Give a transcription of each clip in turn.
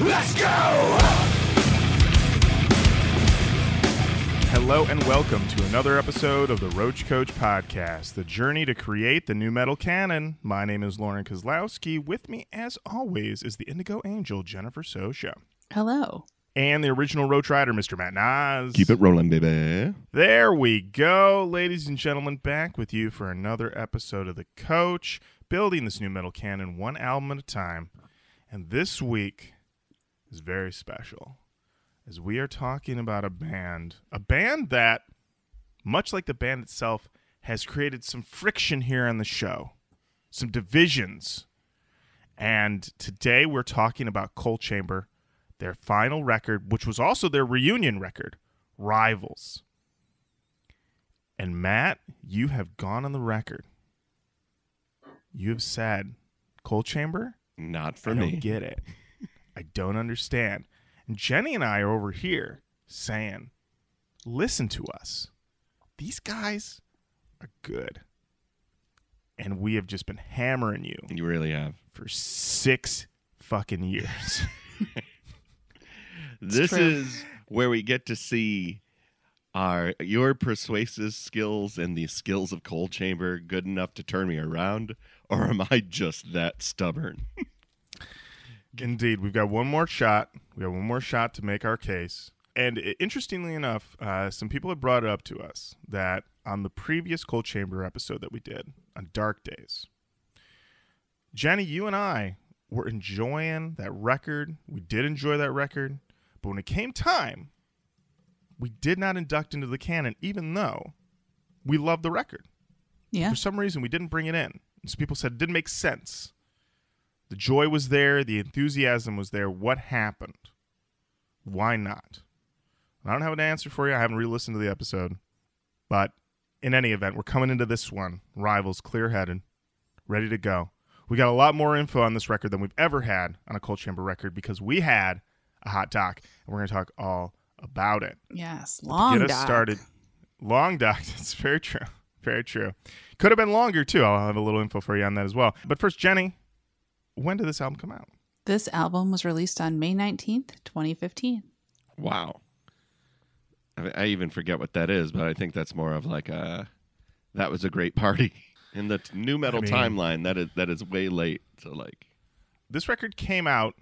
Let's go! Hello and welcome to another episode of the Roach Koach Podcast, the journey to create the new metal canon. My name is Lauren Kozlowski. With me, as always, is the Indigo Angel, Jennifer Sosha. Hello. And the original Roach Rider, Mr. Matt Nas. Keep it rolling, baby. There we go, ladies and gentlemen, back with you for another episode of The Coach, building this new metal canon one album at a time. And this week is very special as we are talking about a band, a band that, much like the band itself, has created some friction here on the show, some divisions. And today we're talking about Coal Chamber, their final record, which was also their reunion record, Rivals. And Matt, you have gone on the record. You have said, Coal Chamber? Not for I me. don't get it. I don't understand. And Jenny and I are over here saying, listen to us. These guys are good. And we have just been hammering you You really have. for six fucking years. This true. is where we get to see are your persuasive skills and the skills of Coal Chamber good enough to turn me around, or am I just that stubborn? Indeed, we've got one more shot. We have one more shot to make our case. And i- interestingly enough, uh, some people have brought it up to us that on the previous Coal Chamber episode that we did on Dark Days, Jenny, you and I were enjoying that record. We did enjoy that record. But when it came time, we did not induct into the canon, even though we loved the record. Yeah. For some reason, we didn't bring it in. So people said it didn't make sense. The joy was there, the enthusiasm was there. What happened? Why not? I don't have an answer for you. I haven't re listened to the episode. But in any event, we're coming into this one, Rivals, clear headed, ready to go. We got a lot more info on this record than we've ever had on a Coal Chamber record because we had a hot doc, and we're going to talk all about it Yes. Long get us doc. started. Long doc. It's very true. Very true. Could have been longer too. I'll have a little info for you on that as well. But first, Jenny, when did this album come out? This album was released on May 19th, 2015. Wow. I, I even forget what that is, but I think that's more of like a that was a great party. In the t- new metal mean- timeline, that is that is way late. So like This record came out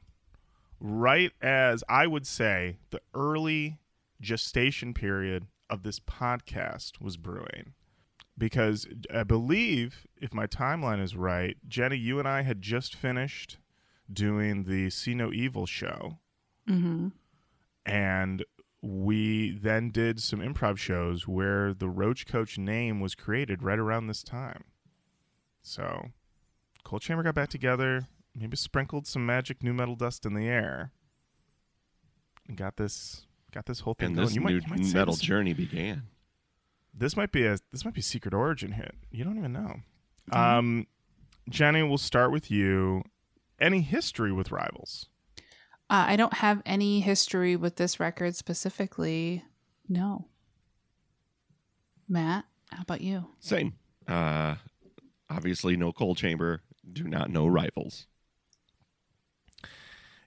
right as I would say the early gestation period of this podcast was brewing. Because I believe, if my timeline is right, Jenny, you and I had just finished doing the See No Evil show. Mm-hmm. and we then did some improv shows where the Roach Koach name was created right around this time. So, Coal Chamber got back together, maybe sprinkled some magic new metal dust in the air, and got this got this whole thing and going. this You new might, you might metal this, journey began. This might be a this might be a secret origin hit. You don't even know. Mhm. Um, Jenny, we'll start with you. Any history with rivals? Uh, I don't have any history with this record specifically. No. Matt, how about you? Same. Uh, obviously, no Coal Chamber. Do not know rivals.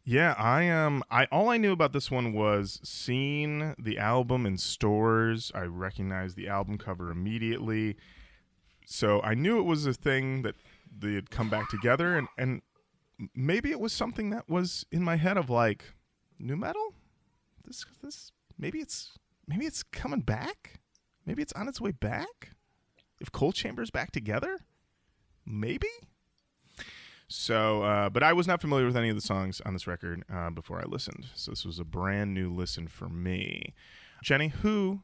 Yeah, I um I all I knew about this one was seeing the album in stores. I recognized the album cover immediately. So I knew it was a thing that they had come back together and and maybe it was something that was in my head of like new metal? This this maybe it's maybe it's coming back? Maybe it's on its way back? If Coal Chamber's back together? Maybe? So, uh, but I was not familiar with any of the songs on this record uh, before I listened. So this was a brand new listen for me. Jenny, who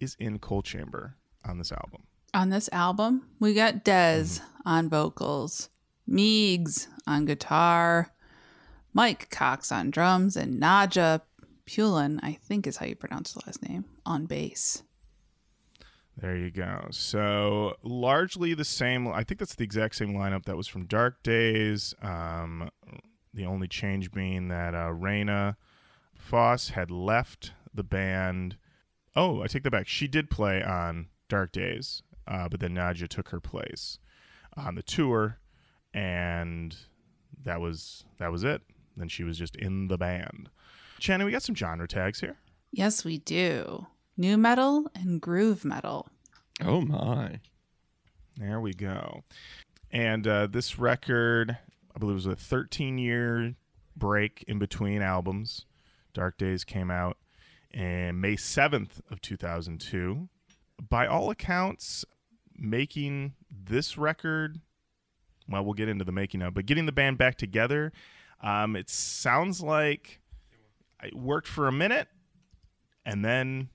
is in Coal Chamber on this album? On this album, we got Dez on vocals, Meegs on guitar, Mike Cox on drums, and Nadja Peulen, I think is how you pronounce the last name, on bass. There you go. So largely the same. I think that's the exact same lineup that was from Dark Days. Um, the only change being that uh, Rayna Foss had left the band. Oh, I take that back. She did play on Dark Days, uh, but then Nadja took her place on the tour, and that was that was it. Then she was just in the band. Channing, we got some genre tags here. Yes, we do. New metal and groove metal. Oh my. There we go. And uh, this record, I believe, was a 13 year break in between albums. Dark Days came out in May 7th of 2002. By all accounts, making this record, well, we'll get into the making of, but getting the band back together, um, it sounds like it worked for a minute and then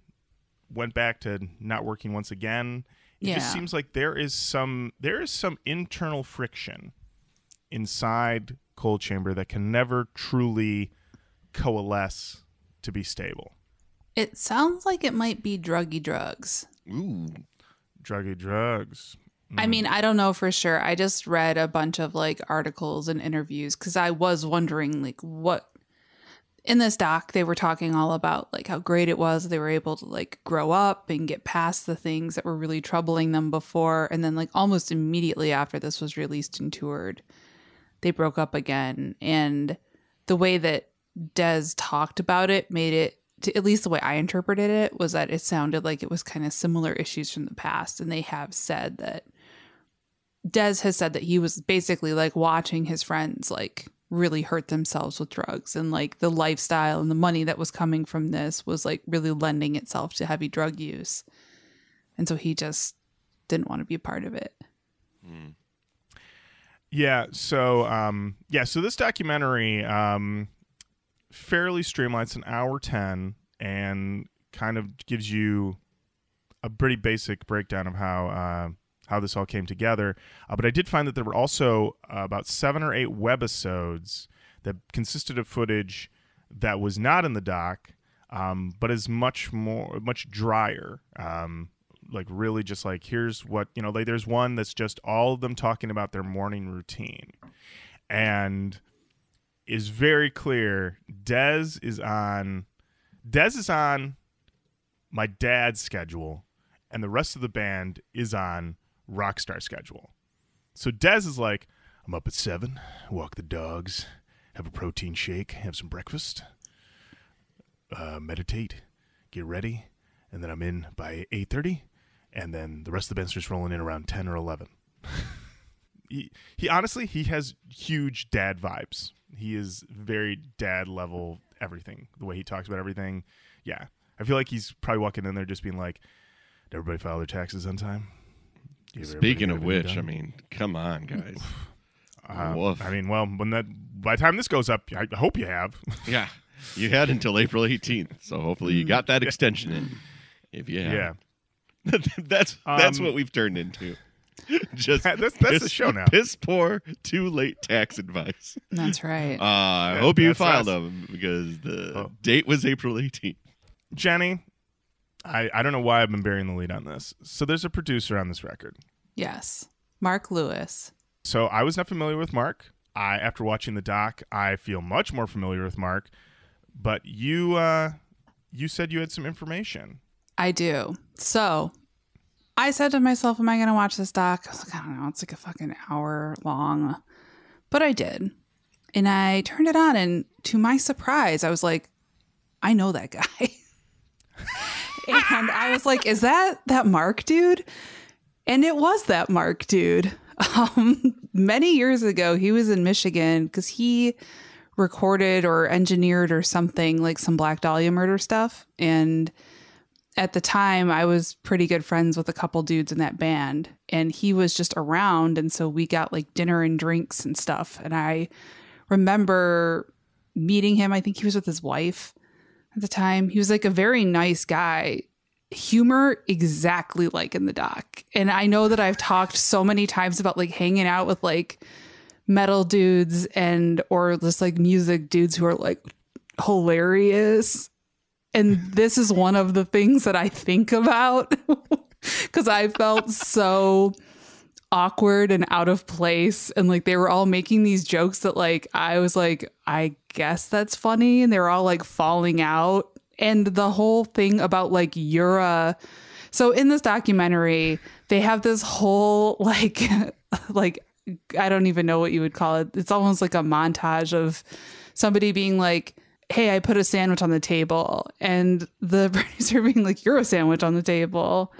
went back to not working once again. It Yeah. just seems like there is some there is some internal friction inside Coal Chamber that can never truly coalesce to be stable. It sounds like it might be druggy drugs. Ooh. Druggy drugs. I hmm. mean, I don't know for sure. I just read a bunch of like articles and interviews because I was wondering, like, what in this doc they were talking all about, like, how great it was they were able to like grow up and get past the things that were really troubling them before. And then, like, almost immediately after this was released and toured, they broke up again. And the way that Dez talked about it made it, to, at least the way I interpreted it, was that it sounded like it was kind of similar issues from the past. And they have said that Dez has said that he was basically like watching his friends like really hurt themselves with drugs and like the lifestyle and the money that was coming from this was like really lending itself to heavy drug use. And so he just didn't want to be a part of it. Yeah, so um yeah, so this documentary um fairly streamlined, it's an hour 10 and kind of gives you a pretty basic breakdown of how uh how this all came together. Uh, but I did find that there were also uh, about 7 or 8 webisodes that consisted of footage that was not in the doc um but is much more much drier. Um like really just like here's what you know like there's one that's just all of them talking about their morning routine and is very clear Dez is on Dez is on my dad's schedule and the rest of the band is on Rockstar schedule. So Dez is like, I'm up at seven, walk the dogs, have a protein shake, have some breakfast, uh, meditate, get ready, and then I'm in by eight thirty, and then the rest of the band's just rolling in around ten or eleven. he, he honestly he has huge dad vibes. He is very dad level everything. The way he talks about everything. Yeah. I feel like he's probably walking in there just being like, Did everybody file their taxes on time? Did Speaking of everything which, I mean, come on, guys. Uh, woof. I mean, well, when that by the time this goes up, I hope you have. yeah. You had until April 18th, so hopefully you got that extension in. If you yeah. that's that's Um, what we've turned into. Just That's- that's the show now. Piss poor, too late tax advice. That's right. Uh, I Yeah, hope you filed us. them because the Oh. date was April 18th. Jenny, I, I don't know why I've been bearing the lead on this. So there's a producer on this record. yes. Mark Lewis. So I was not familiar with Mark. I after watching the doc, I feel much more familiar with Mark. But you uh you said you had some information. I do. So I said to myself, Am I going to watch this doc? I was like, I don't know. It's like a fucking hour long. But I did. And I turned it on. And to my surprise, I was like, I know that guy. and I was like, Is that that Mark dude? And it was that Mark dude. Um, many years ago, he was in Michigan because he recorded or engineered or something like some Black Dahlia murder stuff. And at the time I was pretty good friends with a couple dudes in that band and he was just around and so we got like dinner and drinks and stuff and I remember meeting him I think he was with his wife at the time. He was like a very nice guy. Humor exactly like in the doc. And I know that I've talked so many times about like hanging out with like metal dudes and or just like music dudes who are like hilarious. And this is one of the things that I think about because I felt so awkward and out of place. And like they were all making these jokes that, like, I was like, I guess that's funny. And they were all like falling out. And the whole thing about like Yura. So in this documentary, they have this whole like, like, I don't even know what you would call it. It's almost like a montage of somebody being like, Hey, I put a sandwich on the table, and the producer being like, You're a sandwich on the table.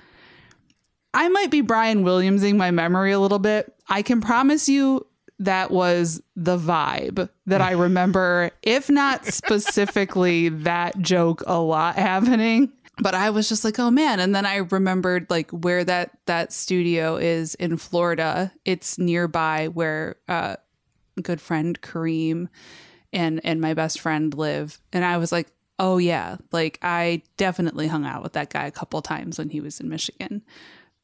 I might be Brian Williamsing my memory a little bit. I can promise you that was the vibe that I remember, if not specifically that joke a lot happening. But I was just like, oh man. And then I remembered like where that that studio is in Florida. It's nearby where uh good friend Kareem and and my best friend live. And I was like, oh yeah, like I definitely hung out with that guy a couple times when he was in Michigan.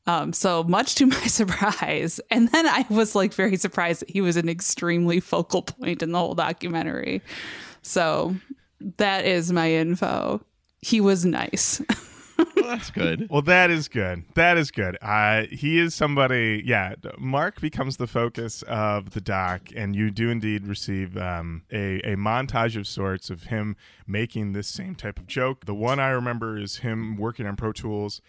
Um, so much to my surprise. And then I was like very surprised that he was an extremely focal point in the whole documentary. So that is my info. He was nice. Well, that's good. Well, that is good. That is good. Uh, he is somebody. Yeah, Mark becomes the focus of the doc, and you do indeed receive um, a a montage of sorts of him making this same type of joke. The one I remember is him working on Pro Tools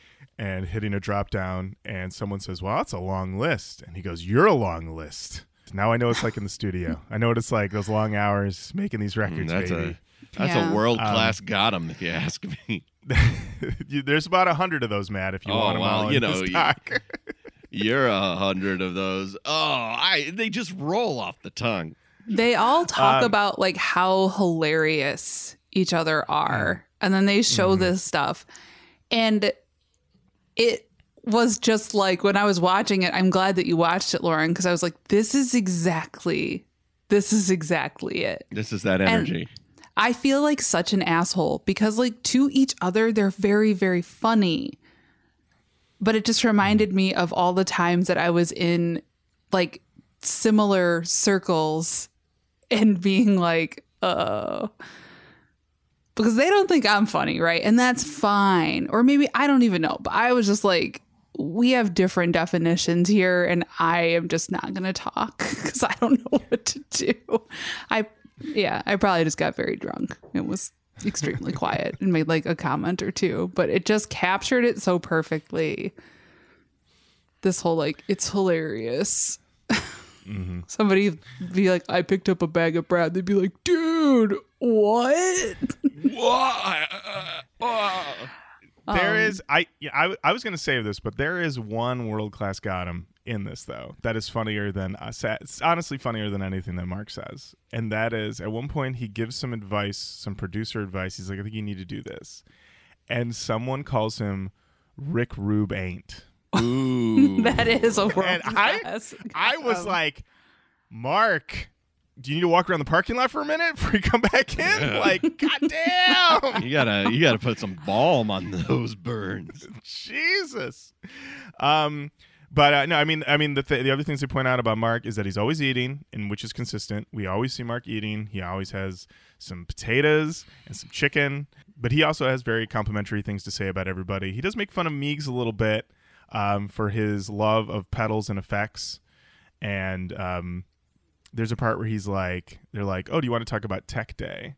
and hitting a drop down, and someone says, "Well, that's a long list," and he goes, "You're a long list." Now I know it's like in the studio. I know what it's like those long hours making these records, Mm, that's baby. a that's Yeah. a world class got 'em, if you ask me. There's about a hundred of those, Matt. If you Oh, want them well, all in you know, this you- doc. You're a hundred of those. Oh, I they just roll off the tongue. They all talk Um, about like how hilarious each other are. And then they show this stuff. And it was just like when I was watching it, I'm glad that you watched it, Lauren, because I was like, this is exactly this is exactly it. This is that energy. I feel like such an asshole because, like, to each other, they're very, very funny. But it just reminded me of all the times that I was in like similar circles and being like, uh, because they don't think I'm funny, right? And that's fine. Or maybe I don't even know. But I was just like, we have different definitions here, and I am just not going to talk because I don't know what to do. I, yeah, I probably just got very drunk. It was extremely quiet and made like a comment or two, but it just captured it so perfectly. This whole like, it's hilarious. Somebody be like, I picked up a bag of bread. They'd be like, dude, what? Why? There Um, is I yeah, I I was gonna save this, but there is one world class Gotham in this though that is funnier than uh, sa- it's honestly funnier than anything that Mark says, and that is at one point he gives some advice, some producer advice. He's like, I think you need to do this, and someone calls him Rick Rubin. Ooh. That is a world And I- class. I was Um, like, Mark. Do you need to walk around the parking lot for a minute before you come back in? Yeah. Like, goddamn! you gotta you gotta put some balm on those burns. Jesus. Um, but uh, no, I mean, I mean, the th- the other things they point out about Mark is that he's always eating, and which is consistent. We always see Mark eating. He always has some potatoes and some chicken, but he also has very complimentary things to say about everybody. He does make fun of Meegs a little bit um, for his love of pedals and effects, and um, there's a part where he's like, they're like, "Oh, do you want to talk about Tech Day?"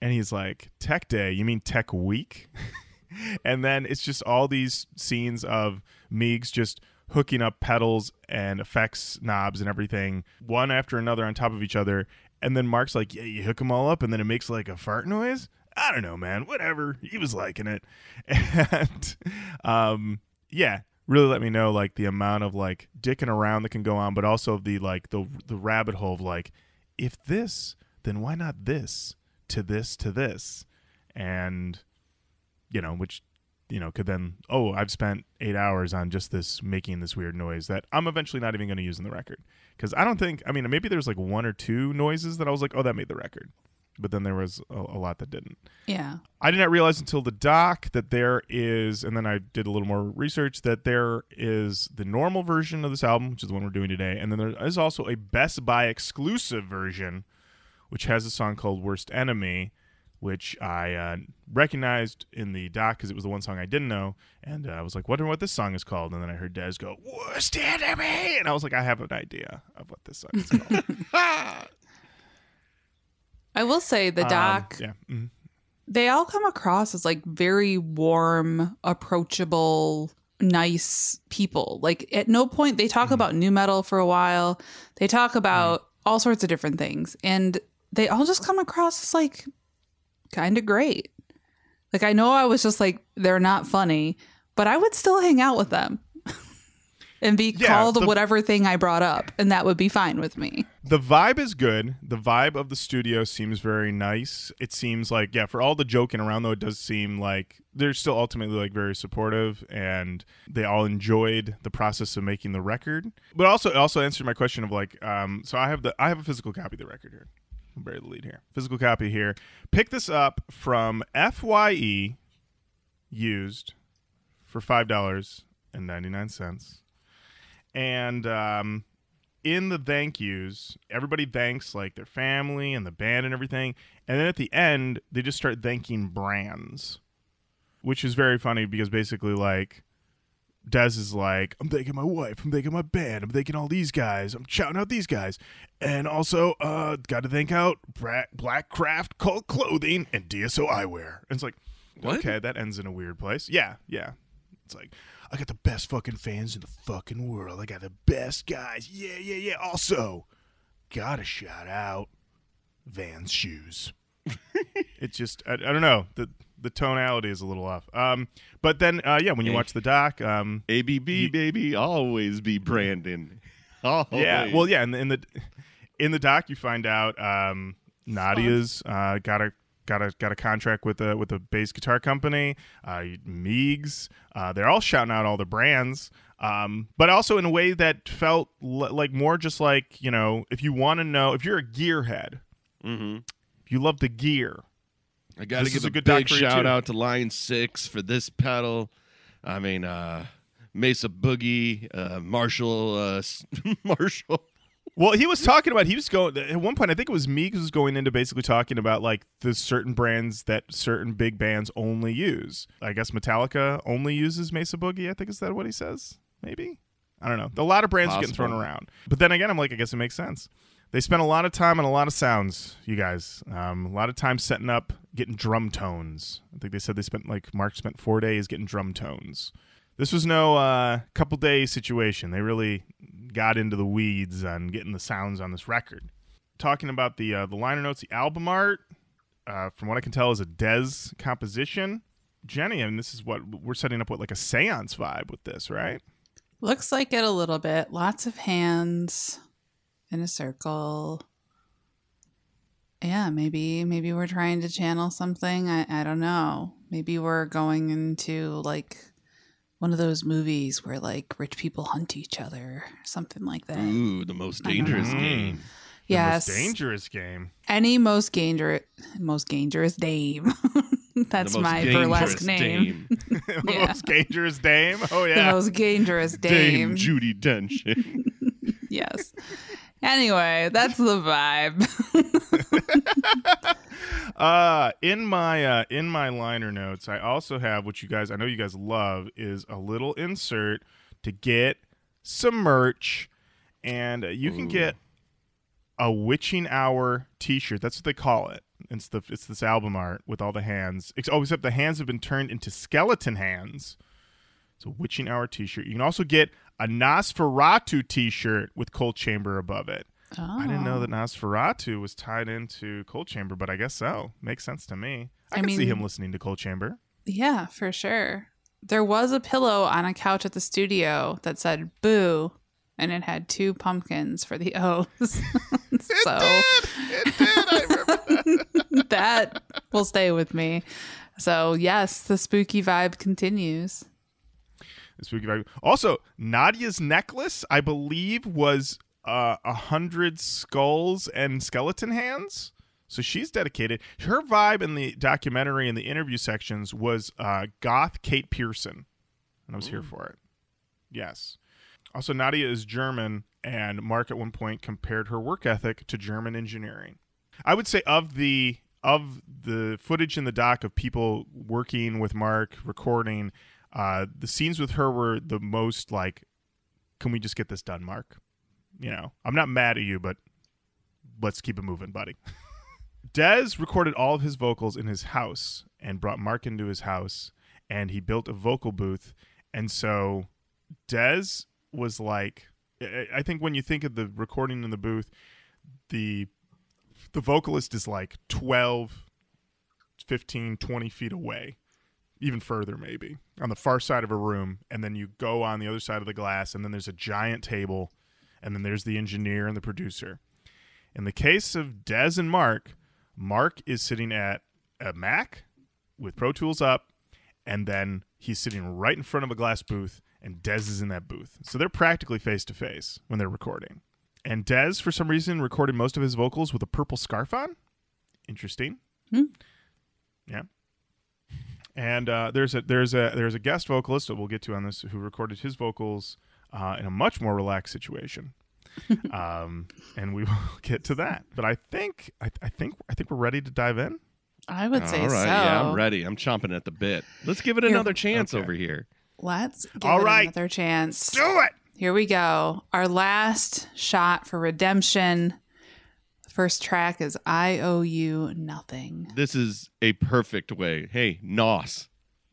And he's like, "Tech Day? You mean Tech Week?" and then it's just all these scenes of Meegs just hooking up pedals and effects knobs and everything one after another on top of each other. And then mark's like yeah you hook them all up and then it makes like a fart noise? I don't know man. Whatever. He was liking it. And um yeah really let me know like the amount of like dicking around that can go on but also the like the the rabbit hole of like if this then why not this to this to this? And you know which you know could then oh i've spent eight hours on just this making this weird noise that i'm eventually not even going to use in the record. Because i don't think i mean maybe there's like one or two noises that i was like oh that made the record but then there was a, a lot that didn't yeah. I did not realize until the doc that there is, and then I did a little more research that there is the normal version of this album, which is the one we're doing today, and then there is also a Best Buy exclusive version, which has a song called "Worst Enemy," which I uh, recognized in the doc because it was the one song I didn't know, and uh, I was like, wondering what this song is called, and then I heard Dez go "Worst Enemy," and I was like, I have an idea of what this song is called. I will say the Um, doc, yeah. mhm. they all come across as like very warm, approachable, nice people. Like at no point they talk about new metal for a while. They talk about all sorts of different things and they all just come across as like kind of great. Like I know I was just like they're not funny, but I would still hang out with them. And be Yeah, called the- whatever thing I brought up and that would be fine with me. The vibe is good. The vibe of the studio seems very nice. It seems like yeah, for all the joking around though, it does seem like they're still ultimately like very supportive and they all enjoyed the process of making the record. But also it also answered my question of like um so I have the I have a physical copy of the record here. I'm bury the lead here. Physical copy here. Pick this up from FYE used for five dollars and ninety nine cents. And um in the thank yous, everybody thanks like their family and the band and everything. And then at the end, they just start thanking brands, which is very funny because basically, like, Dez is like, I'm thanking my wife, I'm thanking my band, I'm thanking all these guys, I'm shouting out these guys. And also, uh, got to thank out Bra- Black Craft Cult Clothing and DSO Eyewear. And it's like, What? okay, that ends in a weird place. Yeah, yeah. It's like, I got the best fucking fans in the fucking world. I got the best guys. Yeah, yeah, yeah. Also, gotta shout out Vans shoes. it just, I, I don't know. The the tonality is a little off. Um, but then, uh, yeah, when you watch the doc, um, ABB baby, always be Brandon. Always. yeah, well, yeah, in the in the, in the doc, you find out um, Nadja's uh, got a got a got a contract with a with a bass guitar company. Uh, Meegs, uh, they're all shouting out all the brands, um, but also in a way that felt l- like more just like you know, if you want to know, if you're a gearhead, hmm if you love the gear, I got to give a, a good big shout out to Line Six for this pedal. I mean, uh, Mesa Boogie, uh, Marshall, uh, Marshall. Well, he was talking about he was going at one point. I think it was Meegs was going into basically talking about like the certain brands that certain big bands only use. I guess Metallica only uses Mesa Boogie. I think is that what he says? Maybe I don't know. A lot of brands are getting thrown around, but then again, I'm like, I guess it makes sense. They spent a lot of time on a lot of sounds, you guys. Um, a lot of time setting up, getting drum tones. I think they said they spent like Mark spent four days getting drum tones. This was no uh, couple day situation. They really got into the weeds on getting the sounds on this record. Talking about the uh, the liner notes, the album art, uh, from what I can tell, is a Dez composition. Jenny, and this is what we're setting up with like a seance vibe with this, right? Looks like it a little bit. Lots of hands in a circle. Yeah, maybe maybe we're trying to channel something. I, I don't know. Maybe we're going into like one of those movies where like rich people hunt each other, something like that. Ooh, the most dangerous know. game. yes, most dangerous game. any most dangerous most dangerous dame. That's my dangerous burlesque name. Dame. the Yeah. most dangerous dame. Oh The yeah. most dangerous Dame dame. Judi Dench. yes. Anyway, that's the vibe. uh in my uh in my liner notes i also have what you guys i know you guys love is a little insert to get some merch. And uh, you can Ooh. get a witching hour t-shirt. That's what they call it. It's the it's this album art with all the hands. Ex- oh except the hands have been turned into skeleton hands. It's a witching hour t-shirt. You can also get a nosferatu t-shirt with Coal Chamber above it Oh. I didn't know oh. that Nosferatu was tied into Coal Chamber, but I guess so. Makes sense to me. I, I can see him listening to Coal Chamber. Yeah, for sure. There was a pillow on a couch at the studio that said boo, and it had two pumpkins for the O's. so It did. I remember that. that will stay with me. So, yes, the spooky vibe continues. Spooky vibe. Also, Nadja's necklace, I believe, was uh, a hundred skulls and skeleton hands. So she's dedicated. Her vibe in the documentary and the interview sections was uh, goth Kate Pearson, and I was here for it. Yes. Also, Nadja is German, and Mark at one point compared her work ethic to German engineering. I would say of the of the footage in the doc of people working with Mark recording, uh, the scenes with her were the most like, can we just get this done, Mark? You know, I'm not mad at you, but let's keep it moving, buddy. Dez recorded all of his vocals in his house and brought Mark into his house, and he built a vocal booth. And so Dez was like, I think when you think of the recording in the booth, the the vocalist is like 12, 15, 20 feet away, even further maybe, on the far side of a room. And then you go on the other side of the glass, and then there's a giant table, and then there's the engineer and the producer. In the case of Dez and Mark, Mark is sitting at a Mac with Pro Tools up, and then he's sitting right in front of a glass booth, and Dez is in that booth. So they're practically face to face when they're recording. And Dez, for some reason, recorded most of his vocals with a purple scarf on. Interesting. Hmm. Yeah. And uh, there's a there's a there's a guest vocalist that we'll get to on this who recorded his vocals uh, in a much more relaxed situation. um, and we will get to that. But I think I, I think I think we're ready to dive in. I would say All right, so. yeah, I'm ready. I'm chomping at the bit. Let's give it Here- another chance Okay. over here. Let's give All it right. another chance. Do it. Here we go. Our last shot for redemption. First track is I Owe You Nothing. This is a perfect way. Hey, Nos,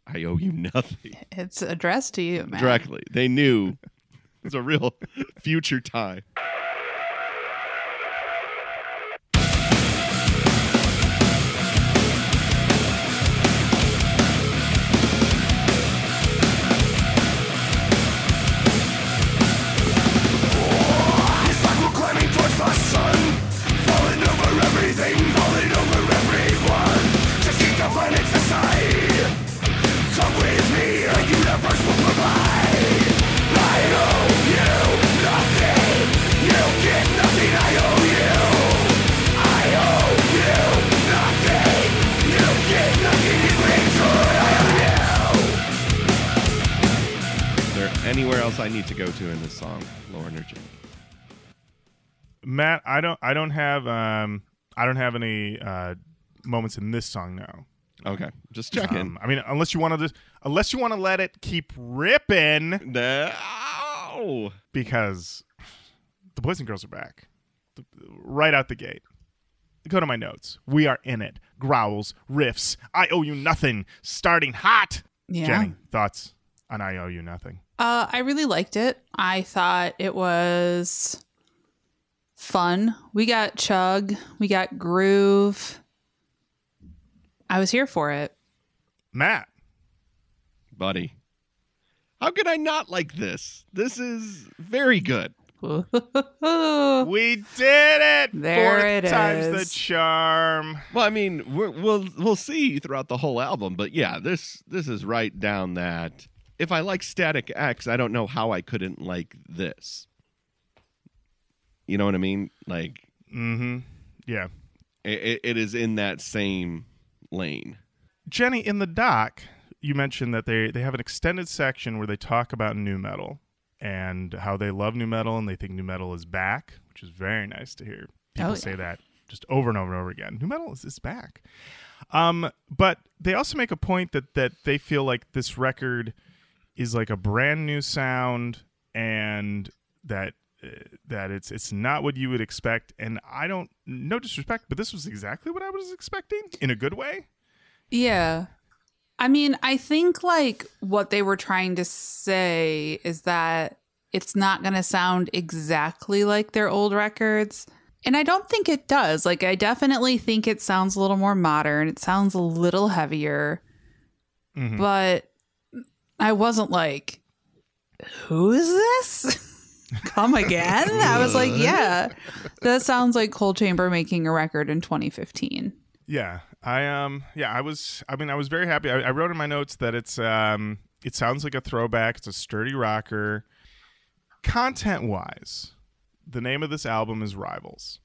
I owe you nothing. It's addressed to you, man. Directly. They knew it's a real future time. Go to in this song, Lauren or Jim? Matt, I don't I don't have um I don't have any uh moments in this song now. Okay, just checking. Um, I mean, unless you want to just unless you want to let it keep ripping no. because the boys and girls are back right out the gate. Go to my notes. We are in it. Growls, riffs. I owe you nothing. Starting hot. Yeah. Jenny, thoughts on I owe you nothing? Uh, I really liked it. I thought it was fun. We got chug, we got groove. I was here for it. Matt, Buddy. How could I not like this? This is very good. we did it. There Fourth it time's is. the charm. Well, I mean, we're, we'll we'll see throughout the whole album, but yeah, this this is right down that. If I like Static X, I don't know how I couldn't like this. You know what I mean? Like Mm-hmm. Yeah. it, it is in that same lane. Jenny, in the doc, you mentioned that they, they have an extended section where they talk about new metal and how they love new metal and they think new metal is back, which is very nice to hear. People Oh, say yeah. that just over and over and over again. New metal is, is back. Um, but they also make a point that that they feel like this record is like a brand new sound and that uh, that it's it's not what you would expect and I don't no disrespect but this was exactly what I was expecting in a good way. Yeah. I mean, I think like what they were trying to say is that it's not going to sound exactly like their old records. And I don't think it does. Like, I definitely think it sounds a little more modern. It sounds a little heavier. Mhm. But I wasn't like, who is this? Come again? I was like, yeah, that sounds like Coal Chamber making a record in 2015. Yeah, I um, yeah, I was. I mean, I was very happy. I, I wrote in my notes that it's um, it sounds like a throwback. It's a sturdy rocker. Content wise, the name of this album is Rivals.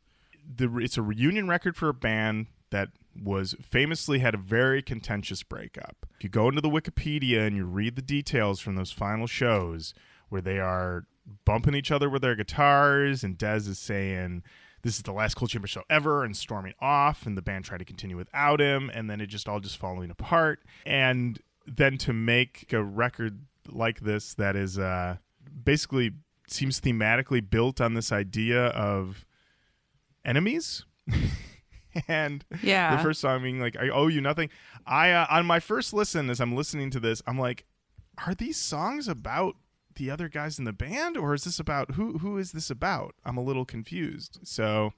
The it's a reunion record for a band that was famously had a very contentious breakup. If you go into the Wikipedia and you read the details from those final shows where they are bumping each other with their guitars and Dez is saying this is the last Coal Chamber show ever and storming off and the band tried to continue without him and then it just all just falling apart and then to make a record like this that is uh basically seems thematically built on this idea of enemies and Yeah. the first song being like i owe you nothing i uh, on my first listen as i'm listening to this i'm like are these songs about the other guys in the band or is this about who who is this about? I'm a little confused. So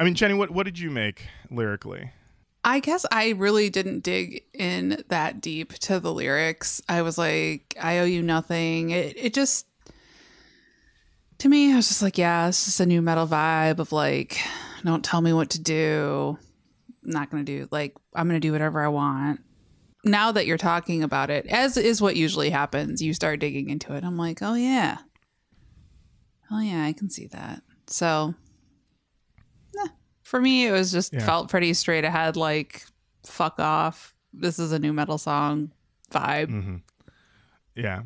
I mean, Jenny, what what did you make lyrically? I guess I really didn't dig in that deep to the lyrics. I was like, I owe you nothing. It it just to me, I was just like, yeah, it's just a new metal vibe of like, don't tell me what to do. I'm not gonna do like I'm gonna do whatever I want. Now that you're talking about it, as is what usually happens, you start digging into it. I'm like, oh yeah. Oh yeah, I can see that. So eh, for me it was just Yeah. felt pretty straight ahead, like fuck off. This is a new metal song vibe. Mm-hmm. Yeah,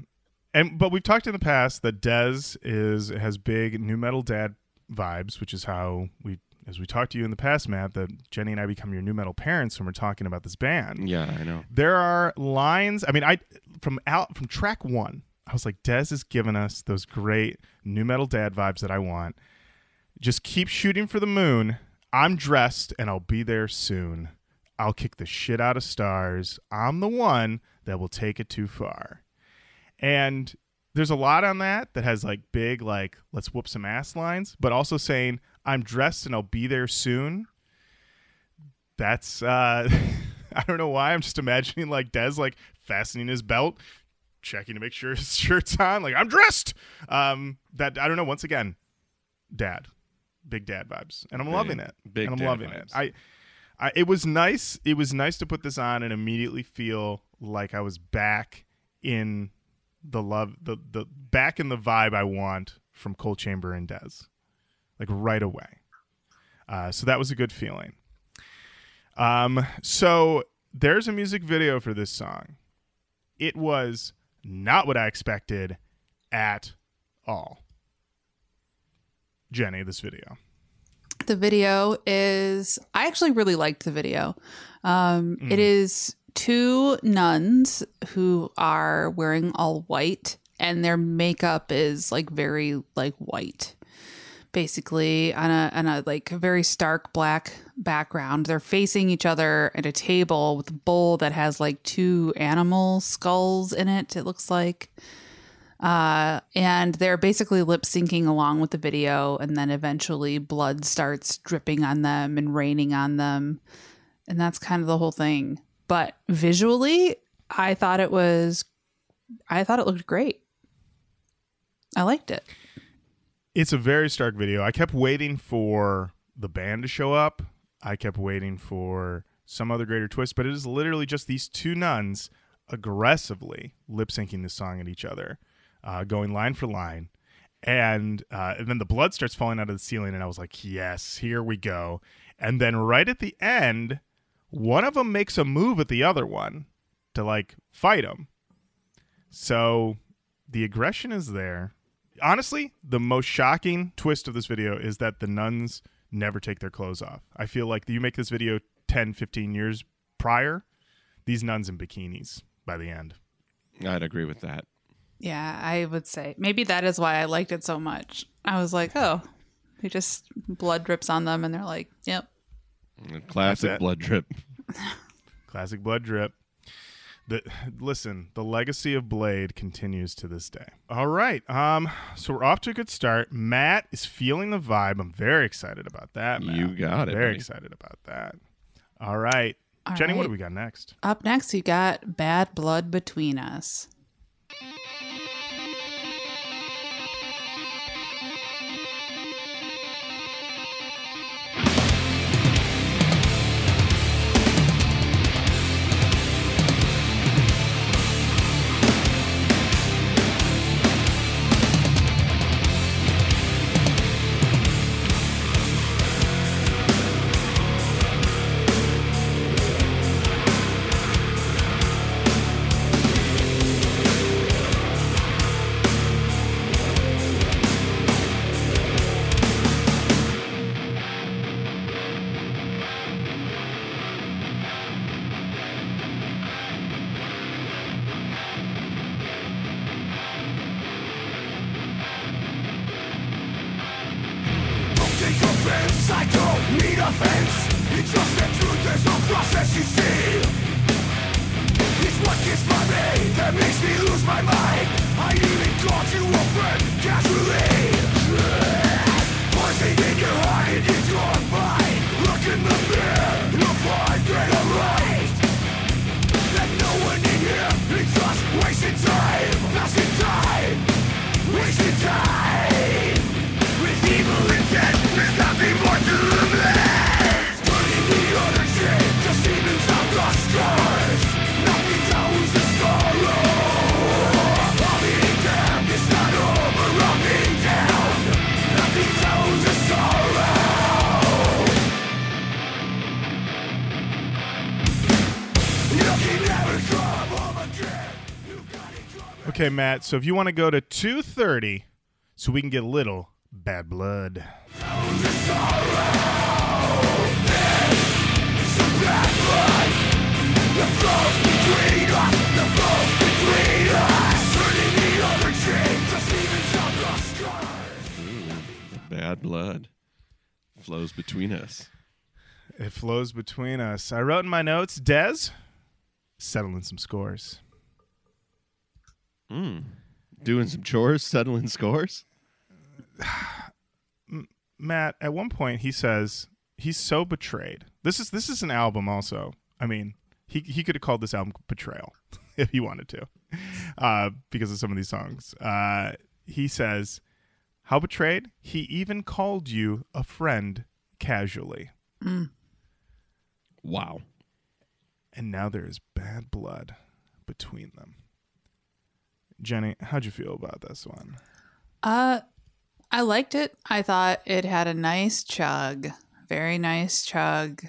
and but we've talked in the past that Dez is has big new metal dad vibes, which is how we, as we talked to you in the past, Matt, that Jenny and I become your new metal parents when we're talking about this band. Yeah, I know. There are lines. I mean, I from out from track one, I was like, Dez has given us those great new metal dad vibes that I want. Just keep shooting for the moon. I'm dressed and I'll be there soon. I'll kick the shit out of stars. I'm the one that will take it too far. And there's a lot on that that has like big, like, let's whoop some ass lines, but also saying, I'm dressed and I'll be there soon. That's, uh, I don't know why. I'm just imagining like Dez like fastening his belt, checking to make sure his shirt's on. Like, I'm dressed. Um, that, I don't know. Once again, dad, big dad vibes. And I'm loving it. big and I'm dad loving vibes. it. I, I, it was nice. It was nice to put this on and immediately feel like I was back in the love, the the back in the vibe I want from Coal Chamber and Dez, like right away. Uh, so that was a good feeling. Um, so there's a music video for this song. It was not what I expected at all. Jenny, this video. The video is, I actually really liked the video. Um, It is two nuns who are wearing all white, and their makeup is like very like white, basically on a on a like very stark black background. They're facing each other at a table with a bowl that has like two animal skulls in it. It looks like uh, and they're basically lip syncing along with the video, and then eventually blood starts dripping on them and raining on them, and that's kind of the whole thing. But visually, I thought it was, I thought it looked great. I liked it. It's a very stark video. I kept waiting for the band to show up. I kept waiting for some other greater twist, but it is literally just these two nuns aggressively lip syncing the song at each other, uh, going line for line. And, uh, and then the blood starts falling out of the ceiling, and I was like, yes, here we go. And then right at the end, one of them makes a move at the other one to like fight him. So the aggression is there. Honestly, the most shocking twist of this video is that the nuns never take their clothes off. I feel like you make this video 10, 15 years prior, these nuns in bikinis by the end. I'd agree with that. Yeah, I would say maybe that is why I liked it so much. I was like, oh, they just blood drips on them, and they're like, yep. Classic blood drip. Classic blood drip. The listen, the legacy of Blade continues to this day. All right. Um so we're off to a good start. Matt is feeling the vibe. I'm very excited about that, Matt. You got it, Very buddy. excited about that. All right. All Jenny, what do we got next? Up next, you got Bad Blood Between Us. You see It's What gets by me that makes me lose my mind? I even called you friend casually. Okay, Matt. So if you want to go to two thirty, so we can get a little bad blood. between us, the flows between us. Turning the other cheek, just even some the scars. Bad blood flows between us. It flows between us. I wrote in my notes, Dez, settling some scores. Doing some chores, settling scores. Matt, at one point he says he's so betrayed. This is this is an album also. I mean, he he could have called this album Betrayal if he wanted to. Uh, because of some of these songs. Uh, he says, How betrayed? He even called you a friend casually. Wow. And now there is bad blood between them. Jenny, how'd you feel about this one? Uh, I liked it. I thought it had a nice chug, very nice chug.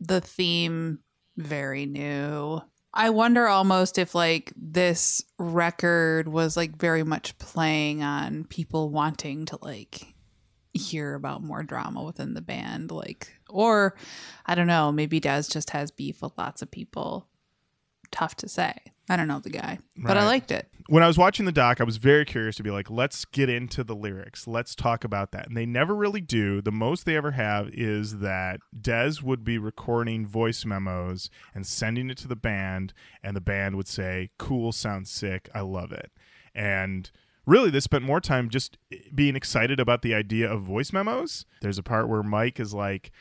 The theme, very new. I wonder almost if like this record was like very much playing on people wanting to like hear about more drama within the band, like, or I don't know, maybe Dez just has beef with lots of people. Tough to say. I don't know the guy, but I liked it. When I was watching the doc, I was very curious to be like, let's get into the lyrics. Let's talk about that. And they never really do. The most they ever have is that Dez would be recording voice memos and sending it to the band, and the band would say, Cool, sounds sick. I love it. And really, they spent more time just being excited about the idea of voice memos. There's a part where Mike is like,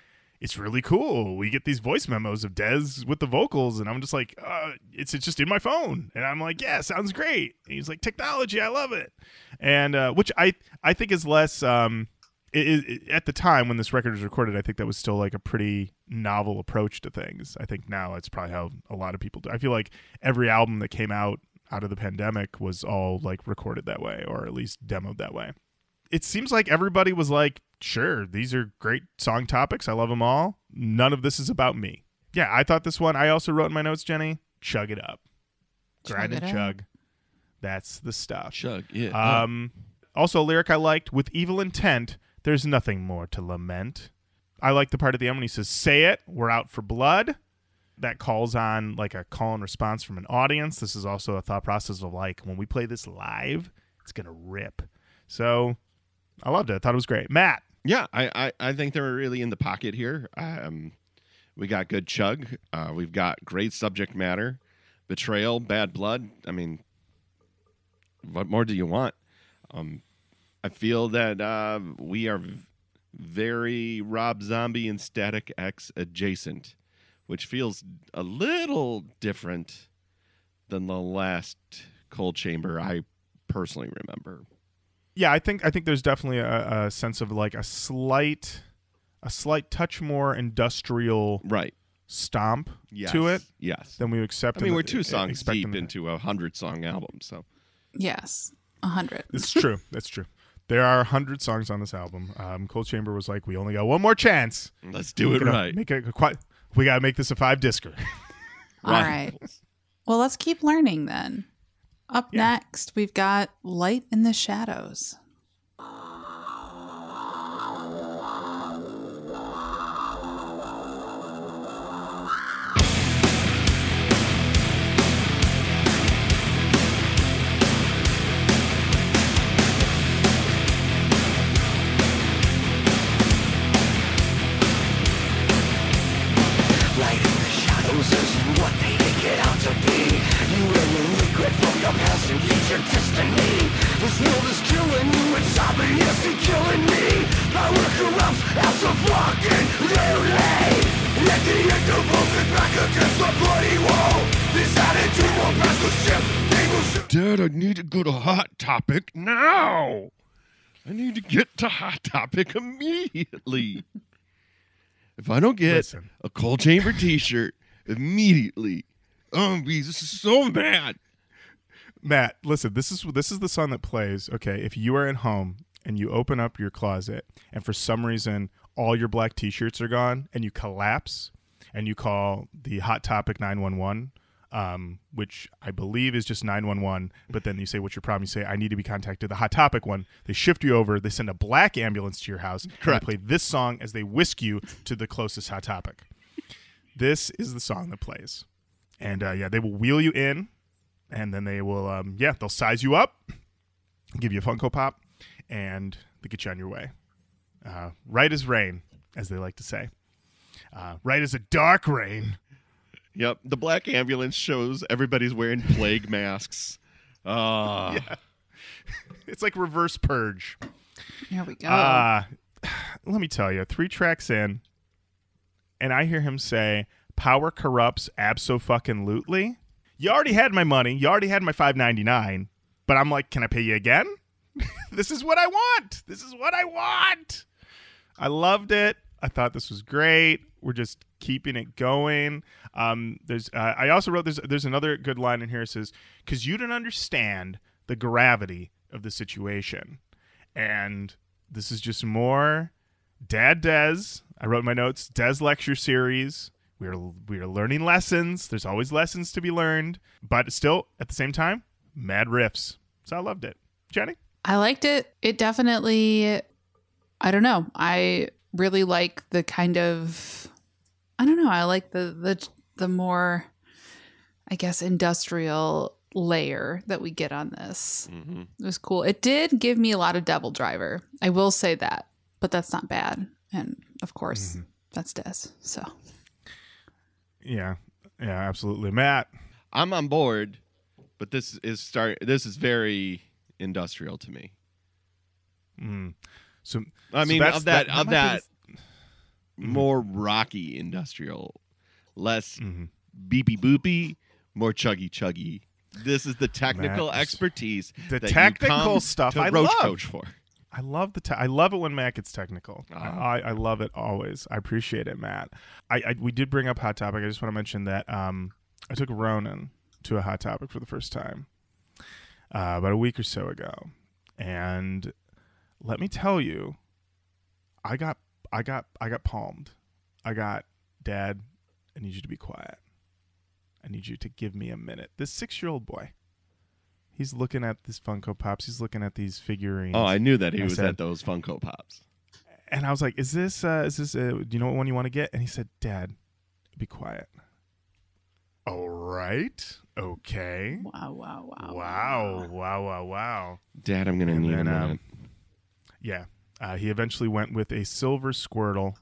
it's really cool. We get these voice memos of Dez with the vocals, and I'm just like, uh, it's it's just in my phone, and I'm like, yeah, sounds great. And he's like, technology, I love it, and uh, which I I think is less. Um, it, it, at the time when this record was recorded, I think that was still like a pretty novel approach to things. I think now it's probably how a lot of people do. I feel like every album that came out out of the pandemic was all like recorded that way, or at least demoed that way it seems like everybody was like, sure, these are great song topics. I love them all. None of this is about me. Yeah, I thought this one, I also wrote in my notes, Jenny, chug it up. Grind Chug and it up. chug. That's the stuff. Chug. Yeah. Um, also, a lyric I liked with evil intent, there's nothing more to lament. I like the part at the end when he says, say it, we're out for blood. That calls on like a call and response from an audience. This is also a thought process of like, when we play this live, it's going to rip. So I loved it. I thought it was great. Matt, Yeah, I, I, I think they're really in the pocket here. Um, we got good chug. Uh, we've got great subject matter, betrayal, bad blood. I mean, what more do you want? Um, I feel that uh, we are v- very Rob Zombie and Static X adjacent, which feels a little different than the last Coal Chamber I personally remember. Yeah, I think I think there's definitely a, a sense of like a slight, a slight touch more industrial Right. stomp Yes. to it Yes. than we accept. I mean, the- we're two songs deep the- into a hundred song album, so Yes, a hundred. It's true. That's true. There are a hundred songs on this album. Um, Coal Chamber was like, we only got one more chance. let's do it right. Make it a quite. We gotta make this a five discer. All right. Well, let's keep learning then. Up Yeah. next, we've got Light in the Shadows. Your past and future destiny. This world is killing you, it's obviously killing me. Power corrupts, out of fucking literally. Let the echo bolted back against the bloody wall. This attitude will pass the ship. They will shoot. Dad, I need to go to Hot Topic now. I need to get to Hot Topic immediately. if I don't get Listen. a Coal Chamber T-shirt immediately, oh, I'm gonna be so mad. Matt, listen, this is this is the song that plays. Okay, if you are at home and you open up your closet and for some reason all your black t-shirts are gone and you collapse and you call the Hot Topic 911 um, which I believe is just 911, but then you say what's your problem? You say I need to be contacted. The Hot Topic one, they shift you over, they send a black ambulance to your house, Correct. play this song as they whisk you to the closest Hot Topic. This is the song that plays. And uh, yeah, they will wheel you in and then they will um, yeah they'll size you up give you a funko pop and they get you on your way. Uh, right as rain as they like to say. Uh, right as a dark rain. Yep, the black ambulance shows everybody's wearing plague masks. Ah, it's like reverse purge. Here we go. uh, let me tell you three tracks in and i hear him say power corrupts abso-fucking-lutely you already had my money you already had my 599 but i'm like can i pay you again this is what i want this is what i want I loved it. I thought this was great. We're just keeping it going. Um, there's. Uh, I also wrote there's. There's another good line in here. It says, "Because you don't understand the gravity of the situation," and this is just more Dad Dez. I wrote my notes. Dez lecture series. We are we are learning lessons. There's always lessons to be learned, but still at the same time, mad riffs. So I loved it. Jenny. I liked it. It definitely, I don't know. I really like the kind of, I don't know. I like the the the more, I guess, industrial layer that we get on this. Mhm. It was cool. It did give me a lot of DevilDriver. I will say that, but that's not bad. And of course, that's Dez. So Yeah. Yeah. Absolutely. Matt. I'm on board, but this is start. This is very industrial to me. Mm. So I mean, that's- of that, that- that of might be that Mhm. more rocky industrial, less mhm. beepy boopy, more chuggy chuggy. This is the technical Matt, expertise. the that technical stuff to I Roach love. Koach for. I love the. Te- I love it when Matt gets technical. I, Ah. I, I love it always. I appreciate it, Matt. I, I we did bring up hot topic. I just want to mention that um, I took Ronan to a hot topic for the first time uh, about a week or so ago, and let me tell you, I got I got I got palmed. I got Dad. I need you to be quiet. I need you to give me a minute. This six year old boy. He's looking at this Funko Pops. He's looking at these figurines. Oh, I knew that he I was said- at those Funko Pops. and I was like, "Is this? Uh, is this? Uh, do you know what one you want to get?" And he said, "Dad, be quiet." All right. Okay. wow, wow, wow, Wow. Wow. Wow. Wow. Dad, I'm gonna And need then, a um. Yeah. Uh, he eventually went with a silver Squirtle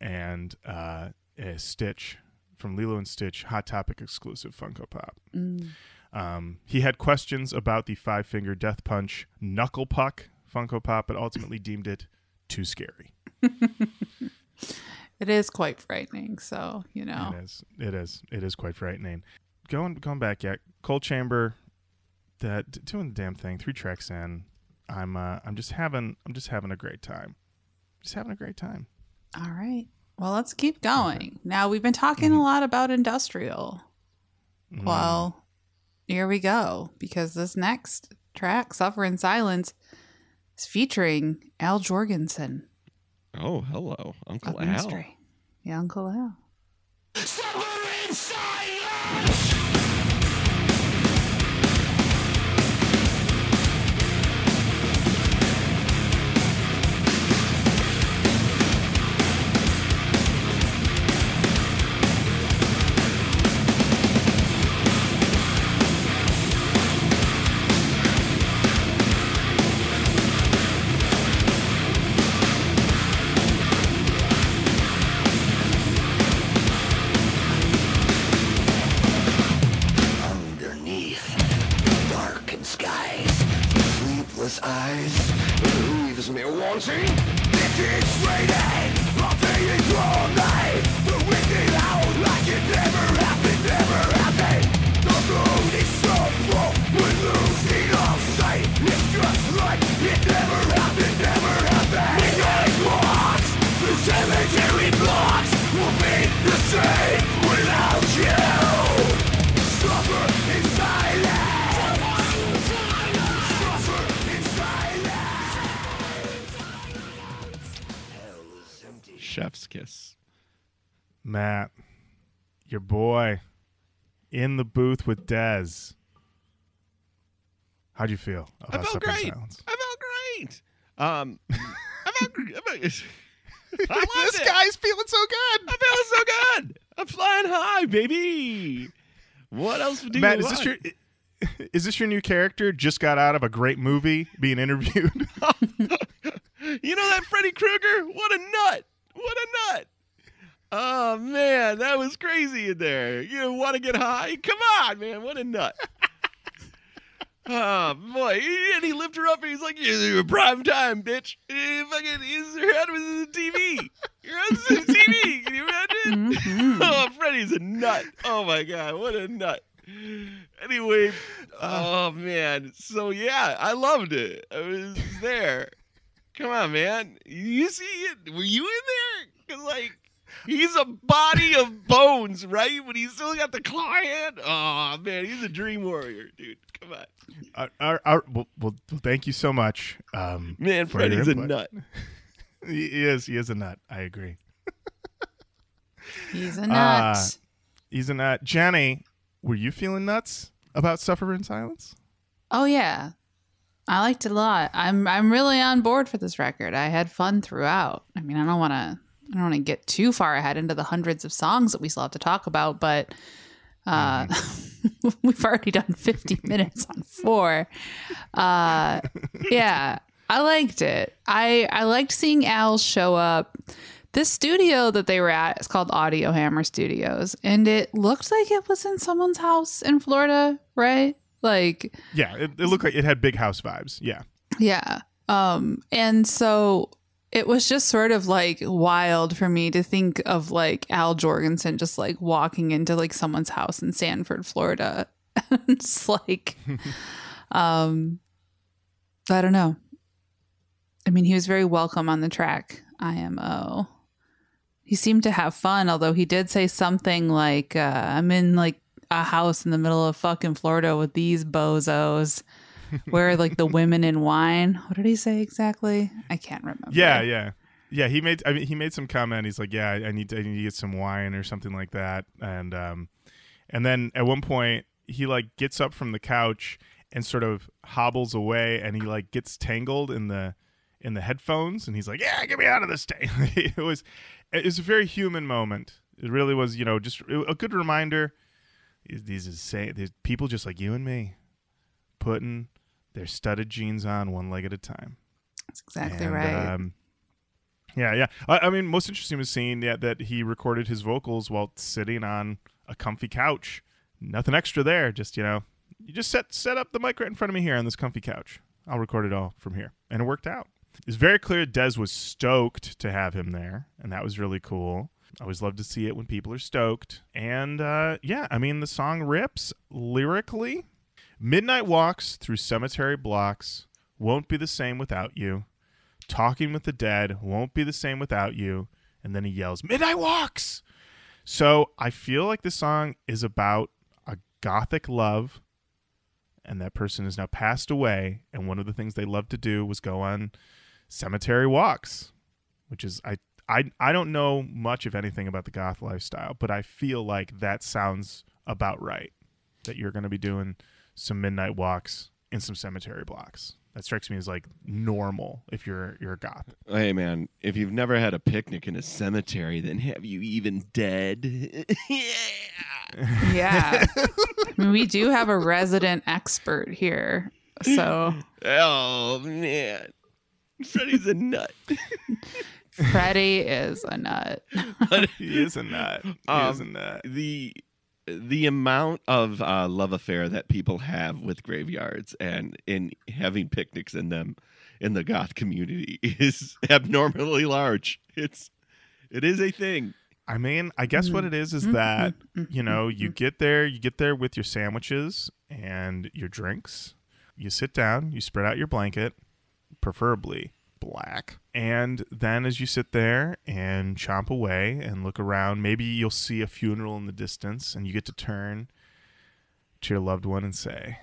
and uh, a Stitch from Lilo and Stitch Hot Topic exclusive Funko Pop. Mm. Um, he had questions about the Five Finger Death Punch Knuckle Puck Funko Pop, but ultimately deemed it too scary. It is quite frightening. So you know, It is. It is. It is quite frightening. Going going back yet. Coal Chamber, that doing the damn thing. Three tracks in. I'm uh, I'm just having I'm just having a great time. Just having a great time. All right. Well, let's keep going. Now, we've been talking Mm-hmm. a lot about industrial. Mm. Well, here we go. Because this next track, Suffer in Silence, is featuring Al Jourgensen Oh, hello, Uncle Al. Yeah, Uncle Al. Suffer in silence. Leaves Matt, your boy, in the booth with Dez. How'd you feel? I felt great. I felt great. Um, I felt. I felt I this it. guy's feeling so good. I'm feeling so good. I'm flying high, baby. What else do Matt, you is this want? your is this your new character? Just got out of a great movie, being interviewed. You know that Freddy Krueger? What a nut! What a nut! Oh man, that was crazy in there. You want to get high? Come on, man! What a nut! oh boy, and he lifted her up and he's like, "You're prime time, bitch." Eh, fucking, his her head was in the TV. Your head's in the TV. Can you imagine? Mhm. oh, Freddy's a nut. Oh my god, what a nut. Anyway, oh man. So yeah, I loved it. I was there. Come on, man. You see it? Were you in there? Cause like he's a body of bones, right? But he's still got the claw hand. Oh man, he's a dream warrior, dude. Come on, Uh, uh, uh, well, well, well, thank you so much. Um, man. for your a nut. He he is. He is a nut. I agree. He's a nut. Uh, He's a nut. Jenny, were you feeling nuts about Suffer in Silence? oh yeah, I liked it a lot. I'm I'm really on board for this record. I had fun throughout. I mean, I don't want to I don't want to get too far ahead into the hundreds of songs that we still have to talk about, but uh, we've already done 50 minutes on four. Uh, yeah, I liked it. I I liked seeing Al show up. This studio that they were at is called Audio Hammer Studios, and it looked like it was in someone's house in Florida, right? Like, Yeah, it, it looked like it had big house vibes. Yeah. yeah. Um, and so it was just sort of like wild for me to think of like Al Jourgensen just like walking into like someone's house in Sanford, Florida. it's like, um, I don't know. I mean, he was very welcome on the track. IMO. He seemed to have fun, although he did say something like, uh, I'm in like a house in the middle of fucking Florida with these bozos. Where like the women in wine? What did he say exactly? I can't remember. Yeah, yeah. Yeah, he made I mean he made some comment. He's like, "Yeah, I need to I need to get some wine or something like that." And um and then at one point he like gets up from the couch and sort of hobbles away and he like gets tangled in the in the headphones and he's like, "Yeah, get me out of this thing." it was it was a very human moment. It really was, you know, just a good reminder these is say these people just like you and me putting their studded jeans on one leg at a time. That's exactly And, right. Um, yeah, yeah. I, I mean, most interesting was seeing yeah, that he recorded his vocals while sitting on a comfy couch. Nothing extra there. Just you know, you just set set up the mic right in front of me here on this comfy couch. I'll record it all from here, and it worked out. It's very clear Dez was stoked to have him there, and that was really cool. I always love to see it when people are stoked. And uh, yeah, I mean, the song rips lyrically. Midnight walks through cemetery blocks won't be the same without you. Talking with the dead won't be the same without you. And then he yells, Midnight walks. So I feel like this song is about a gothic love, and that person has now passed away. And one of the things they loved to do was go on cemetery walks, which is I I I don't know much if anything about the goth lifestyle, but I feel like that sounds about right. That you're going to be doing some midnight walks in some cemetery blocks. That strikes me as like normal if you're you're a goth. Hey man, if you've never had a picnic in a cemetery, then have you even dead? yeah. yeah. I mean, we do have a resident expert here. So Oh man, Freddy's a nut. Freddie is a nut. he is a nut. He is a Um, nut. the the amount of uh, love affair that people have with graveyards and in having picnics in them in the goth community is abnormally large. It's it is a thing. I mean, I guess what it is is Mhm, that mhm, you know you get there, you get there with your sandwiches and your drinks. You sit down, you spread out your blanket, preferably black, and then as you sit there and chomp away and look around, maybe you'll see a funeral in the distance, and you get to turn to your loved one and say,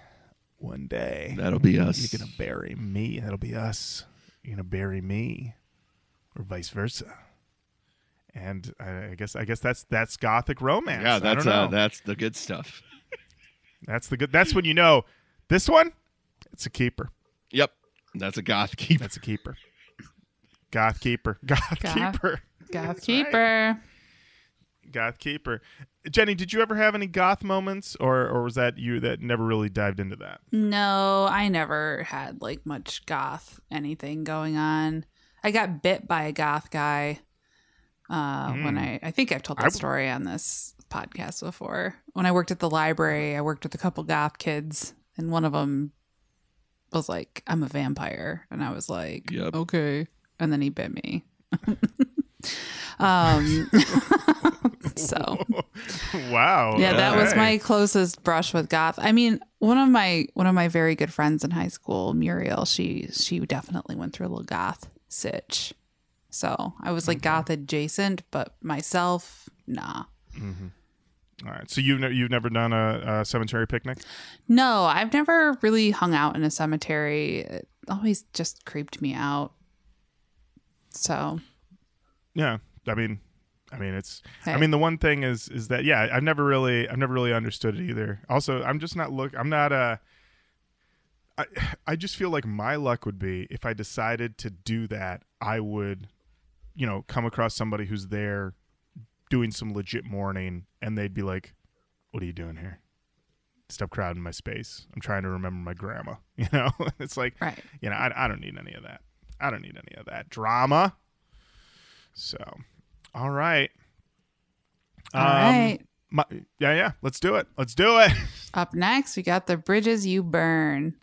"One day That'll be us. you're gonna bury me. That'll be us. You're gonna bury me, or vice versa." And I, I guess I guess that's that's gothic romance. yeah, that's uh, that's the good stuff. that's the good. That's when you know this one. It's a keeper. Yep, that's a goth keeper. That's a keeper. Goth keeper. Goth, Goth. keeper. Goth That's keeper. Goth keeper. Jenny, did you ever have any goth moments, or or was that you that never really dived into that? No, I never had like much goth anything going on. I got bit by a goth guy uh, when I I think I've told that w- story on this podcast before. When I worked at the library, I worked with a couple goth kids, and one of them was like, "I'm a vampire," and I was like, Yep. "Okay," and then he bit me. um, so wow. yeah that was my closest brush with goth i mean one of my one of my very good friends in high school muriel she she definitely went through a little goth sitch so i was like goth adjacent but myself nah All right. So you've ne- you've never done a, a cemetery picnic? no i've never really hung out in a cemetery it always just creeped me out so Yeah. I mean, I mean it's. I mean the one thing is is that yeah I've never really I've never really understood it either. Also, I'm just not look. I'm not a. I I just feel like my luck would be if I decided to do that, I would, you know, come across somebody who's there doing some legit mourning, and they'd be like, "What are you doing here? Stop crowding my space. I'm trying to remember my grandma." You know, it's like right you know, I, I don't need any of that. I don't need any of that drama. So, all right. all Um, right my- yeah, yeah. Let's do it. Let's do it. up next we got the bridges you burn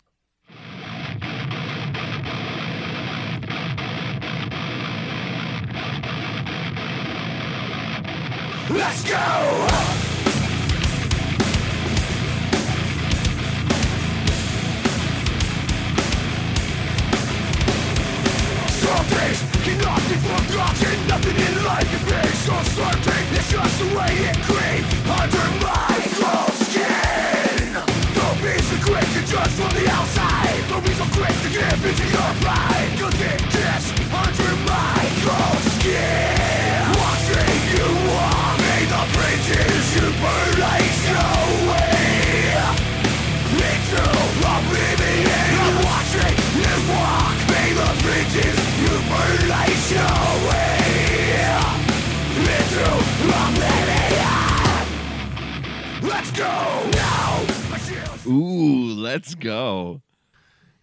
Let's go! Cannot be forgotten Nothing in life can be so certain It's just the way it creeps under my cold skin Don't be so quick to judge from the outside Don't be so quick to give into your pride Cause it gets under my cold skin Watching you walk May the bridges you burn go now Ooh, let's go.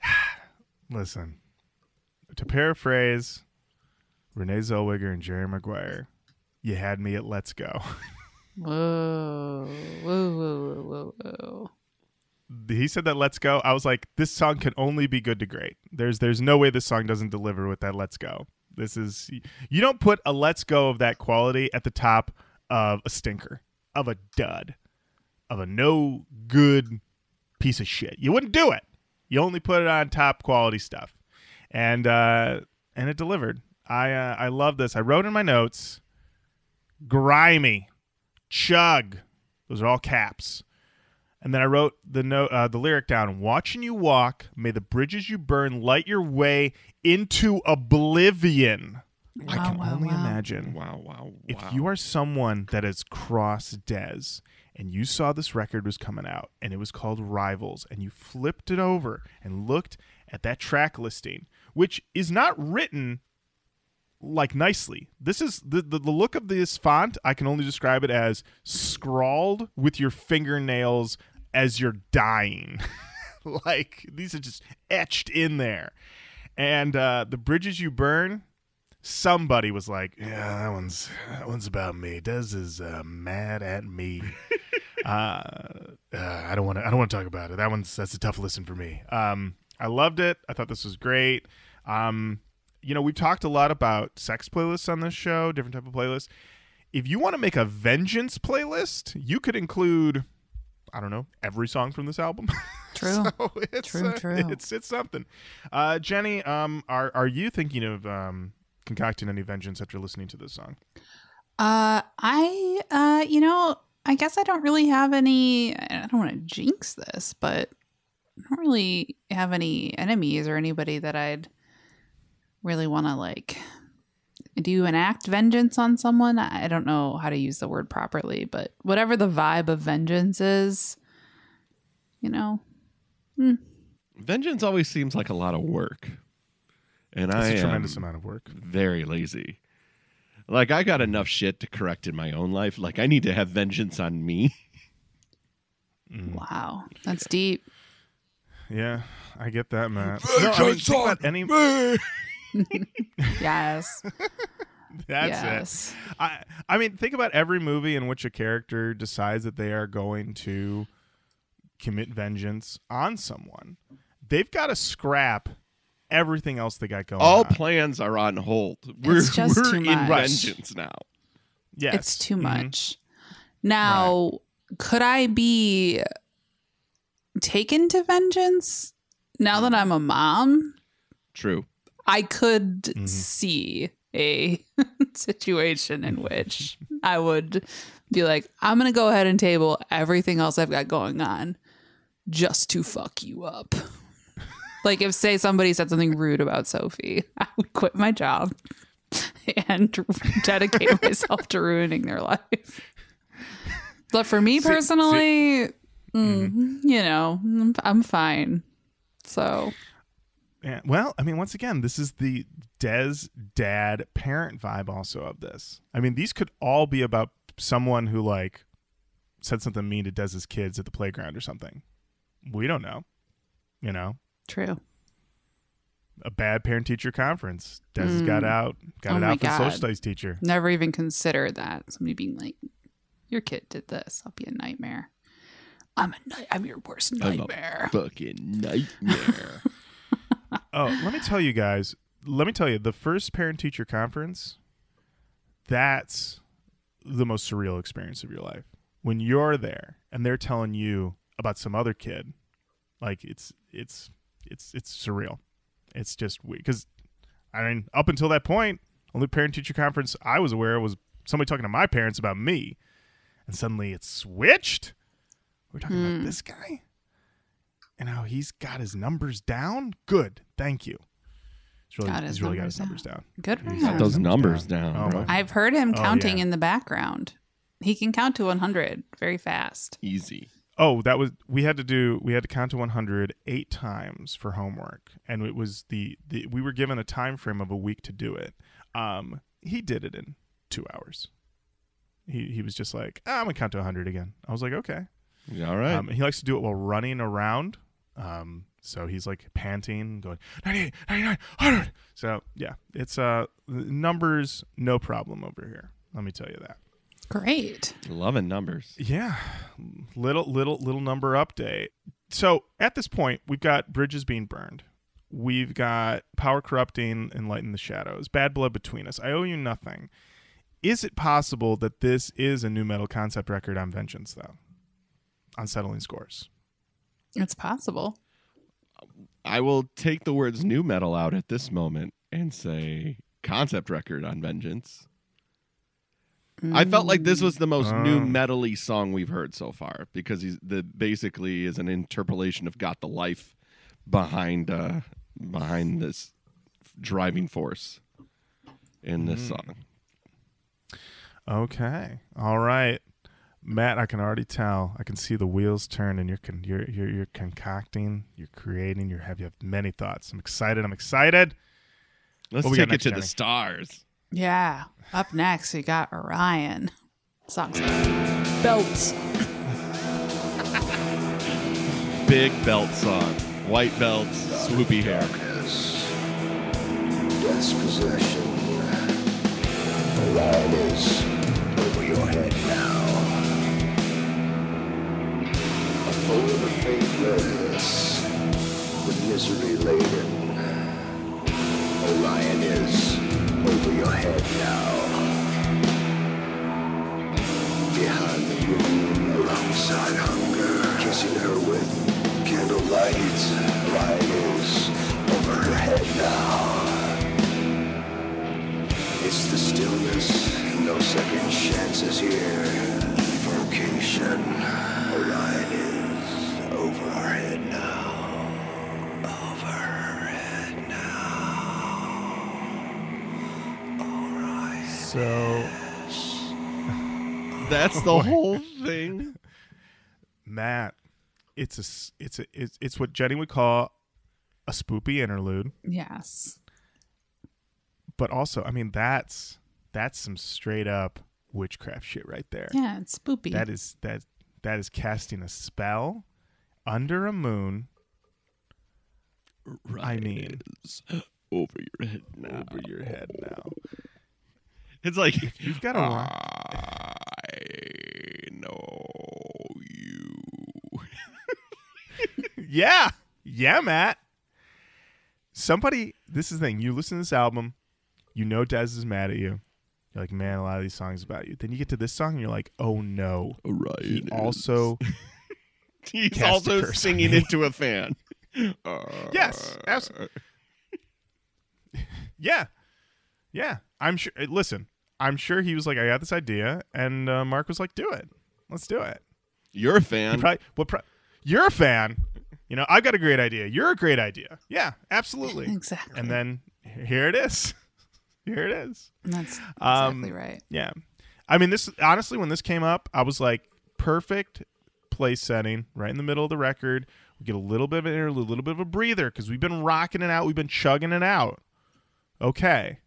Listen, to paraphrase Renee Zellweger and Jerry Maguire, you had me at let's go. whoa whoa whoa whoa whoa whoa he said that let's go. I was like, this song can only be good to great. There's there's no way this song doesn't deliver with that let's go. This is you don't put a let's go of that quality at the top of a stinker, of a dud, of a no good piece of shit. You wouldn't do it. You only put it on top quality stuff. And uh and it delivered. I uh, I love this. I wrote in my notes grimy, chug. Those are all caps. And then I wrote the note, uh, the lyric down. Watching you walk, may the bridges you burn light your way into oblivion. I can wow, only wow. imagine Wow, wow, wow. if you are someone that has crossed Dez and you saw this record was coming out and it was called Rivals and you flipped it over and looked at that track listing, which is not written like nicely. This is the, the the look of this font. I can only describe it as scrawled with your fingernails as you're dying. like these are just etched in there. And uh, the bridges you burn, somebody was like, "Yeah, that one's that one's about me. Dez is uh, mad at me. uh, uh, I don't want to. I don't want to talk about it. That one's that's a tough listen for me. Um, I loved it. I thought this was great. Um, you know, we've talked a lot about sex playlists on this show, different type of playlists. If you want to make a vengeance playlist, you could include, I don't know, every song from this album. True. so it's, True, uh, true. It's it's something. Uh, Jenny, um, are are you thinking of um, concocting any vengeance after listening to this song? Uh, I, uh, you know, I guess I don't really have any. I don't want to jinx this, but I don't really have any enemies or anybody that I'd really want to like do enact vengeance on someone. I I don't know how to use the word properly, but whatever the vibe of vengeance is, you know, Vengeance always seems like a lot of work, and It's I a am tremendous amount of work. very lazy. Like I got enough shit to correct in my own life. Like I need to have vengeance on me. Mm. wow, that's deep. Yeah, I get that, Matt. No, I mean, think about any. Yes, That's yes. it. I I mean, think about every movie in which a character decides that they are going to commit vengeance on someone. They've got to scrap everything else they got going All on. plans are on hold. We're, It's just we're too in much. vengeance now. yes. It's too Mhm. much. Now, could I be taken to vengeance now that I'm a mom? True. I could Mm-hmm. see a situation in which I would be like, I'm going to go ahead and table everything else I've got going on just to fuck you up. Like, if, say, somebody said something rude about Sophie, I would quit my job and dedicate myself to ruining their life. But for me personally, mm, you know, I'm, I'm fine. So, Yeah, well, I mean, once again, this is the Dez dad parent vibe also of this. I mean, these could all be about someone who like said something mean to Dez's kids at the playground or something. We don't know. You know, true. a bad parent teacher conference. Dez has got mm. out, got Oh it out for the social studies teacher. Never even considered that. Somebody being like, "Your kid did this. I'll be a nightmare. I'm a night. I'm your worst I'm a nightmare." fucking nightmare. Oh, let me tell you guys. Let me tell you, the first parent teacher conference, that's the most surreal experience of your life. When you're there and they're telling you about some other kid, like it's it's it's it's surreal. It's just weird because I mean, up until that point, only parent teacher conference I was aware of was somebody talking to my parents about me, and suddenly it's switched. We're talking about hmm. this guy and how he's got his numbers down. Good, thank you. He's really, Got his he's really got numbers his numbers down. Good for He's him. got those numbers down, Oh, I've heard him Oh, counting yeah. in the background. He can count to 100 very fast. Easy. Oh, that was we had to do. We had to count to 100 eight times for homework, and it was the, the we were given a time frame of a week to do it. Um, he did it in two hours. He he was just like, ah, I'm gonna count to 100 again. I was like, okay. All right. Um, he likes to do it while running around. Um, so he's like panting, going 98, 99, 100. So yeah, it's uh numbers, no problem over here. Let me tell you that. Great. Loving numbers. Yeah, little little little number update. So at this point, we've got bridges being burned. We've got power corrupting and light in the shadows. Bad blood between us. I owe you nothing. Is it possible that this is a nu metal concept record on Vengeance, though? Unsettling scores. It's possible. I will take the words nu metal out at this moment and say concept record on Vengeance. I felt like this was the most new Oh. metally song we've heard so far because he's the basically is an interpolation of "Got the Life" behind uh, behind this driving force in this song. Okay. All right. Matt, I can already tell. I can see the wheels turn, and you're con- you're, you're you're concocting, you're creating, you have you have many thoughts. I'm excited. I'm excited. Let's What we got take it to Jenny? the stars. Yeah. Up next, we got Orion. Song's belts. Big belt song, white belts, swoopy hair. Death's possession. Orion is over your head now. A foe of the faithless, the misery laden. Head now. Behind the moon, alongside hunger, kissing her with candlelight. Light is over her head now. It's the stillness, no second chances here. Vocation, So, That's the oh, whole thing. Matt, it's a s- it's a it's, it's what Jenny would call a spoopy interlude, Yes. but also, I mean, that's that's some straight up witchcraft shit right there. Yeah, it's spoopy. That is that that is casting a spell under a moon I mean- is over your head now. over your head now. It's like You've got a I know you. yeah, yeah, Matt. Somebody, this is the thing. You listen to this album, you know Dez is mad at you. You're like, man, a lot of these songs about you. Then you get to this song, and you're like, oh no. Right. He also, he's cast a also curse on singing me. into a fan. Yes, abs- yeah, yeah. I'm sure. eh, Listen, I'm sure he was like, I got this idea, and uh, Mark was like, do it. Let's do it. You're a fan. probably, what pro- you're a fan. You know, I've got a great idea. You're a great idea. Yeah, absolutely. exactly. and then here it is. Here it is. that's Um, exactly right. Yeah. I mean, this honestly, when this came up, I was like, perfect place setting, right in the middle of the record. We get a little bit of an interlude, a little bit of a breather because we've been rocking it out, we've been chugging it out. Okay,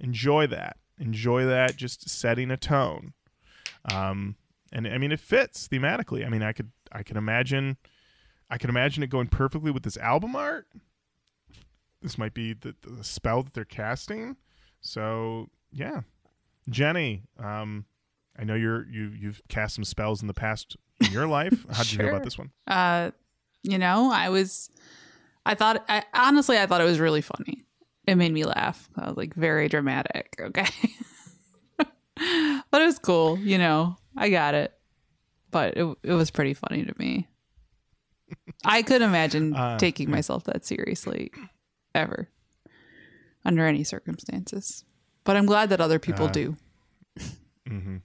enjoy that. Enjoy that. Just setting a tone. Um, and I mean, it fits thematically. I mean, I could, I can imagine, I can imagine it going perfectly with this album art. This might be the, the spell that they're casting. So yeah, Jenny, um, I know you're you you've cast some spells in the past in your life. How did you feel about this one? Uh, you know, I was, I thought, I honestly, I thought it was really funny. It made me laugh. I was like, very dramatic. Okay. but it was cool. You know, I got it. But it, it was pretty funny to me. I could imagine Uh, taking myself that seriously ever under any circumstances. But I'm glad that other people Uh, do. hmm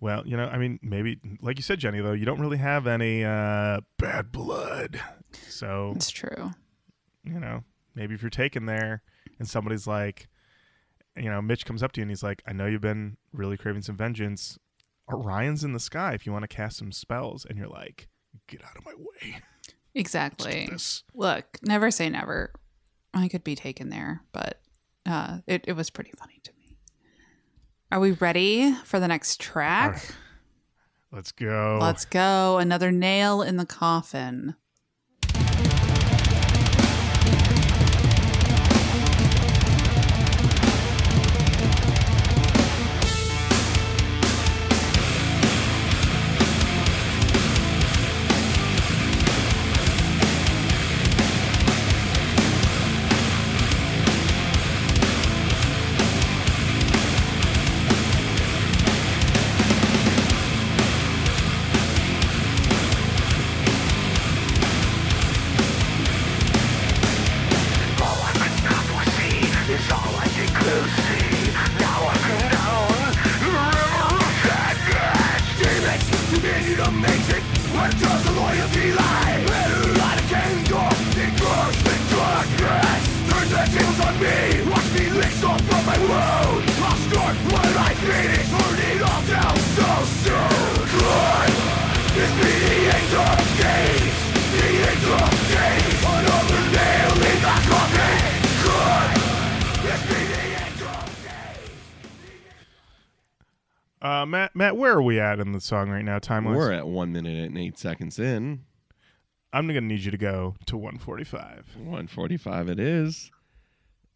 Well, you know, I mean, maybe like you said, Jenny, though, you don't really have any uh, bad blood. So It's true. you know, maybe if you're taken there and somebody's like, you know, Mitch comes up to you and he's like, I know you've been really craving some vengeance. Orion's in the sky if you want to cast some spells. And you're like, get out of my way. Exactly. Look, never say never. I could be taken there, but uh, it, it was pretty funny to me. Are we ready for the next track? Let's go. Let's go. Another nail in the coffin. Watch me lick off from my wound. I'll start what I finish, burn it all down so soon. Good, this be the end of days. The end of days. Another nail in the coffin. Good, this be the end of days. Uh, Matt, Matt, where are we at in the song right now, time? We're at one minute and eight seconds in. I'm gonna need you to go to 145. 145 it is.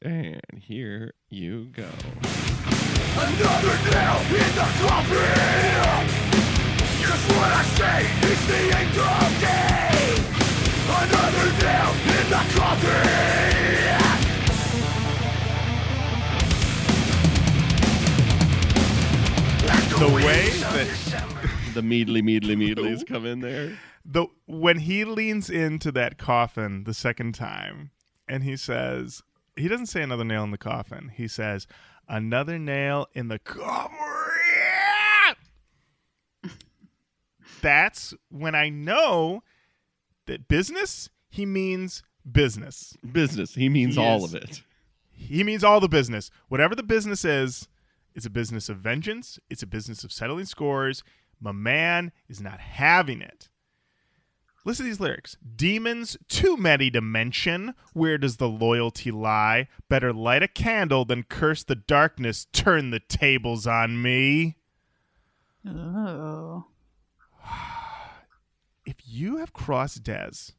And here you go. Another nail in the coffin. Just what I say is the end of days. Another nail in the coffin. the way that The meadly, meadly, meadlies come in there. the when he leans into that coffin the second time and he says he doesn't say another nail in the coffin. He says another nail in the coffin. That's when I know that business he means business. Business. He means He all is. of it. He means all the business. Whatever the business is, it's a business of vengeance. It's a business of settling scores. My man is not having it. Listen to these lyrics. Demons too many to mention. Where does the loyalty lie? Better light a candle than curse the darkness. Turn the tables on me. Oh. If you have crossed Dez,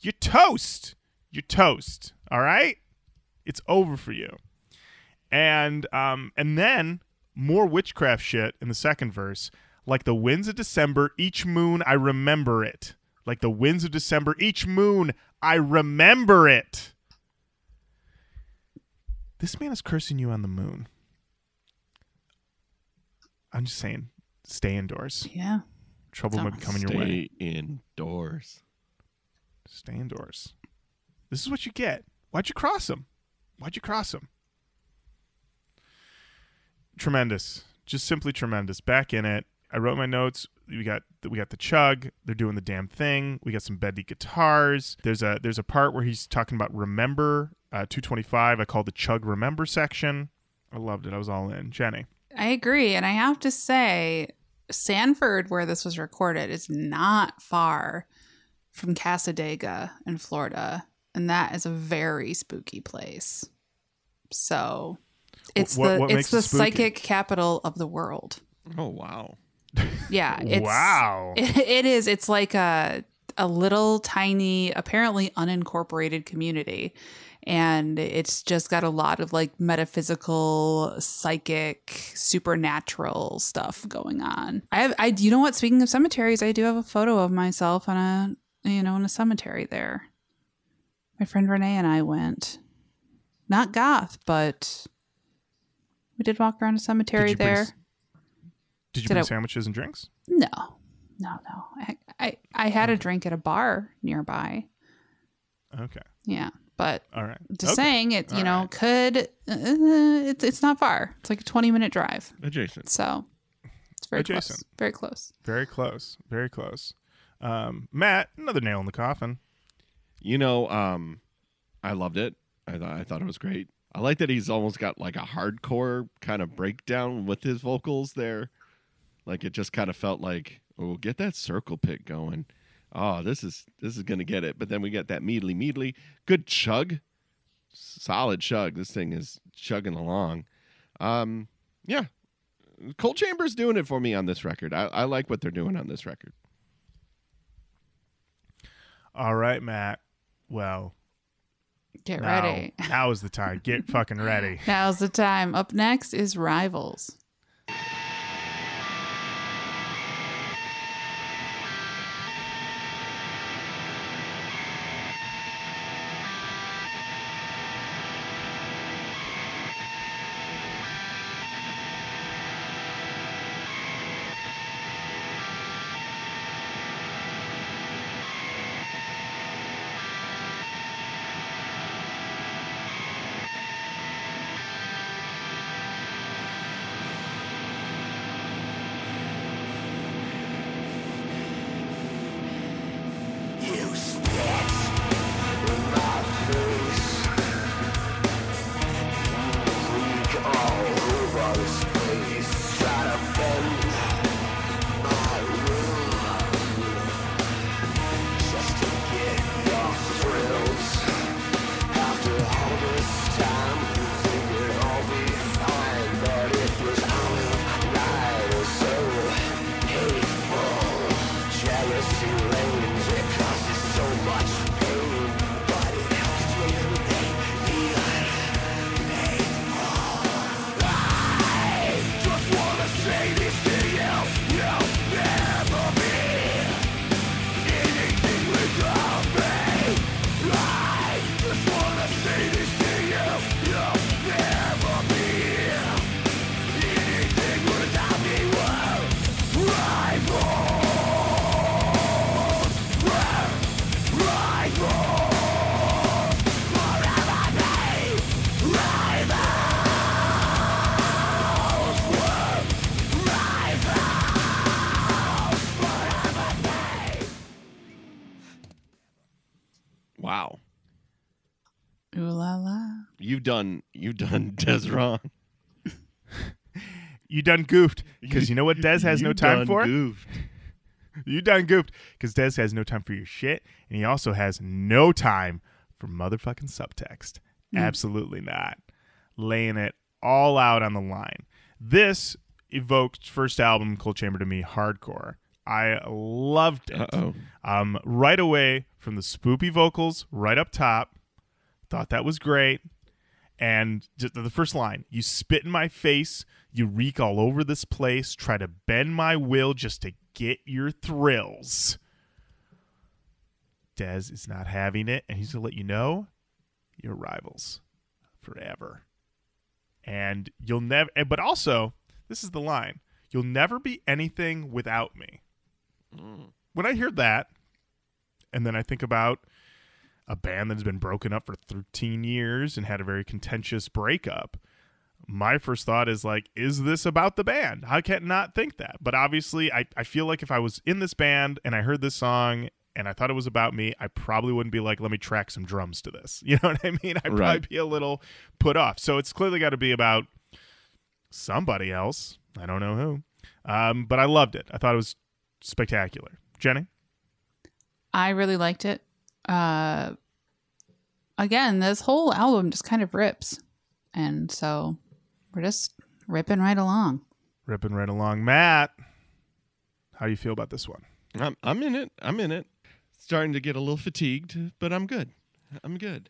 you're toast. You're toast. All right? It's over for you. And um and then more witchcraft shit in the second verse. Like the winds of December, each moon I remember it. Like the winds of December, each moon I remember it. This man is cursing you on the moon. I'm just saying, stay indoors. Yeah. Trouble might be coming your way. Stay indoors. Stay indoors. This is what you get. Why'd you cross him? Why'd you cross him? Tremendous. Just simply tremendous. Back in it. I wrote my notes. We got we got the chug. They're doing the damn thing. We got some bendy guitars. There's a there's a part where he's talking about remember uh, 225. I called the chug remember section. I loved it. I was all in. Jenny. I agree. And I have to say, Sanford, where this was recorded, is not far from Cassadaga in Florida. And that is a very spooky place. So it's what- the what it's the it spooky? psychic capital of the world. Oh wow. Yeah. It's, wow. It, it is. It's like a a little tiny, apparently unincorporated community, and it's just got a lot of like metaphysical, psychic, supernatural stuff going on. I have, I, you know what? Speaking of cemeteries, I do have a photo of myself on a, you know, in a cemetery there. My friend Renee and I went, not goth, but we did walk around a cemetery bring there. s- Did you Did bring I- sandwiches and drinks? No, no, no. I, I, I had a drink at a bar nearby. Okay. Yeah, but All right. just Okay. saying it. You All know, right. could uh, it's it's not far. It's like a twenty minute drive. Adjacent. So it's very Adjacent. close. Very close. Very close. Very close. Um, Matt, another nail in the coffin. You know, um, I loved it. I thought I thought it was great. I like that he's almost got like a hardcore kind of breakdown with his vocals there. Like it just kind of felt like, oh, get that circle pick going. Oh, this is this is gonna get it. But then we get that meadly meadly. Good chug. Solid chug. This thing is chugging along. Um, yeah. Coal Chamber's doing it for me on this record. I, I like what they're doing on this record. All right, Matt. Well, Get now, ready. now is the time. Get fucking ready. Now's the time. Up next is Rivals. Done you done Dez wrong. You done goofed because you know what Dez has You no time for. goofed. You done goofed because Dez has no time for your shit, and he also has no time for motherfucking subtext. Absolutely not. Laying it all out on the line. This evoked first album Coal Chamber to me hardcore. I loved it. Um, right away from the spoopy vocals, right up top. Thought that was great. And just the first line, you spit in my face, you reek all over this place, try to bend my will just to get your thrills. Dez is not having it, and he's gonna let you know you're rivals forever. And you'll never but also, this is the line. You'll never be anything without me. Mm. When I hear that, and then I think about a band that's been broken up for 13 years and had a very contentious breakup. My first thought is like, is this about the band? I can't not think that. But obviously, I, I feel like if I was in this band and I heard this song and I thought it was about me, I probably wouldn't be like, let me track some drums to this. You know what I mean? I'd Right. probably be a little put off. So it's clearly got to be about somebody else. I don't know who. Um, but I loved it. I thought it was spectacular. Jenny? I really liked it. Uh, again, this whole album just kind of rips, and so we're just ripping right along. Ripping right along. Matt, how do you feel about this one? I'm I'm in it. I'm in it. Starting to get a little fatigued, but I'm good. I'm good.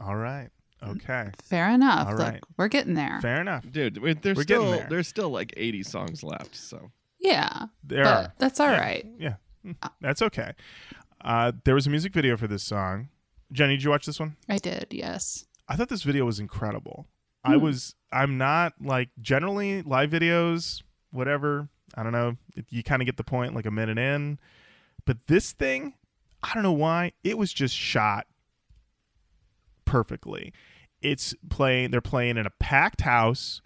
All right. Okay. Fair enough. All Look, right. we're getting there. Fair enough. Dude, we- there's We're getting still there. there's still like 80 songs left, so Yeah, There but are. that's all right. Yeah. Mm, That's okay. Uh, there was a music video for this song. Jenny, did you watch this one? I did. Yes. I thought this video was incredible. I was I'm not like generally live videos, whatever. I don't know. You kind of get the point like a minute in. But this thing, I don't know why, it was just shot perfectly. It's playing they're playing in a packed house.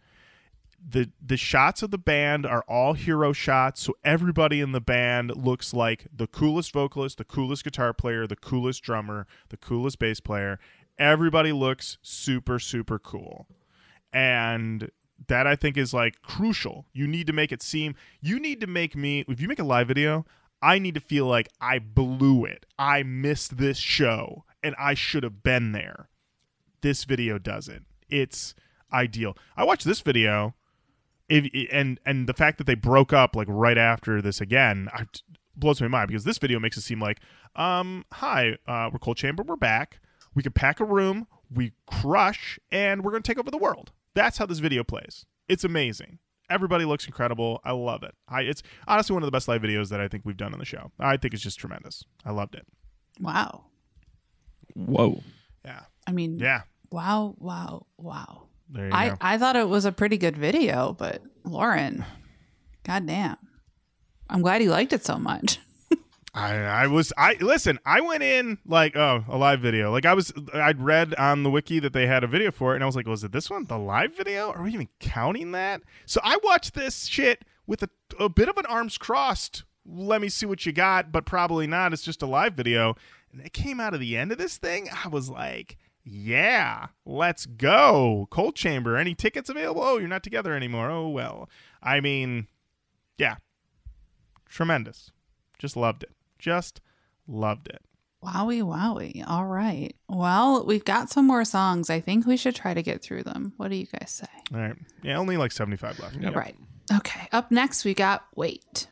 The the shots of the band are all hero shots, so everybody in the band looks like the coolest vocalist, the coolest guitar player, the coolest drummer, the coolest bass player. Everybody looks super super cool. And that I think is like crucial. You need to make it seem you need to make me if you make a live video, I need to feel like I blew it. I missed this show and I should have been there. This video doesn't. It's ideal. I watched this video if, and and the fact that they broke up like right after this again I, blows my mind because this video makes it seem like um hi uh, we're Coal Chamber we're back. We can pack a room we crush and we're gonna take over the world. That's how this video plays. It's amazing. Everybody looks incredible. I love it. I, it's honestly one of the best live videos that i think we've done on the show. I think it's just tremendous. I loved it. Wow. whoa. yeah. I mean, yeah. wow, wow, wow. There you I, go I thought it was a pretty good video, but Lauren, goddamn. I'm glad you liked it so much. I, I was I listen. I went in like oh a live video. Like I was I'd read on the wiki that they had a video for it, and I was like, was it this one, the live video? Are we even counting that? So I watched this shit with a, a bit of an arms crossed. Let me see what you got, but probably not. It's just a live video, and it came out of the end of this thing. I was like, yeah, let's go. Coal Chamber. Any tickets available? Oh, you're not together anymore. Oh well. I mean, yeah, tremendous. Just loved it. Just loved it. Wowie, wowie. All right. Well, we've got some more songs. I think we should try to get through them. What do you guys say? All right. Yeah, only like 75 left. Yep. Right. Okay. Up next, we got Wait.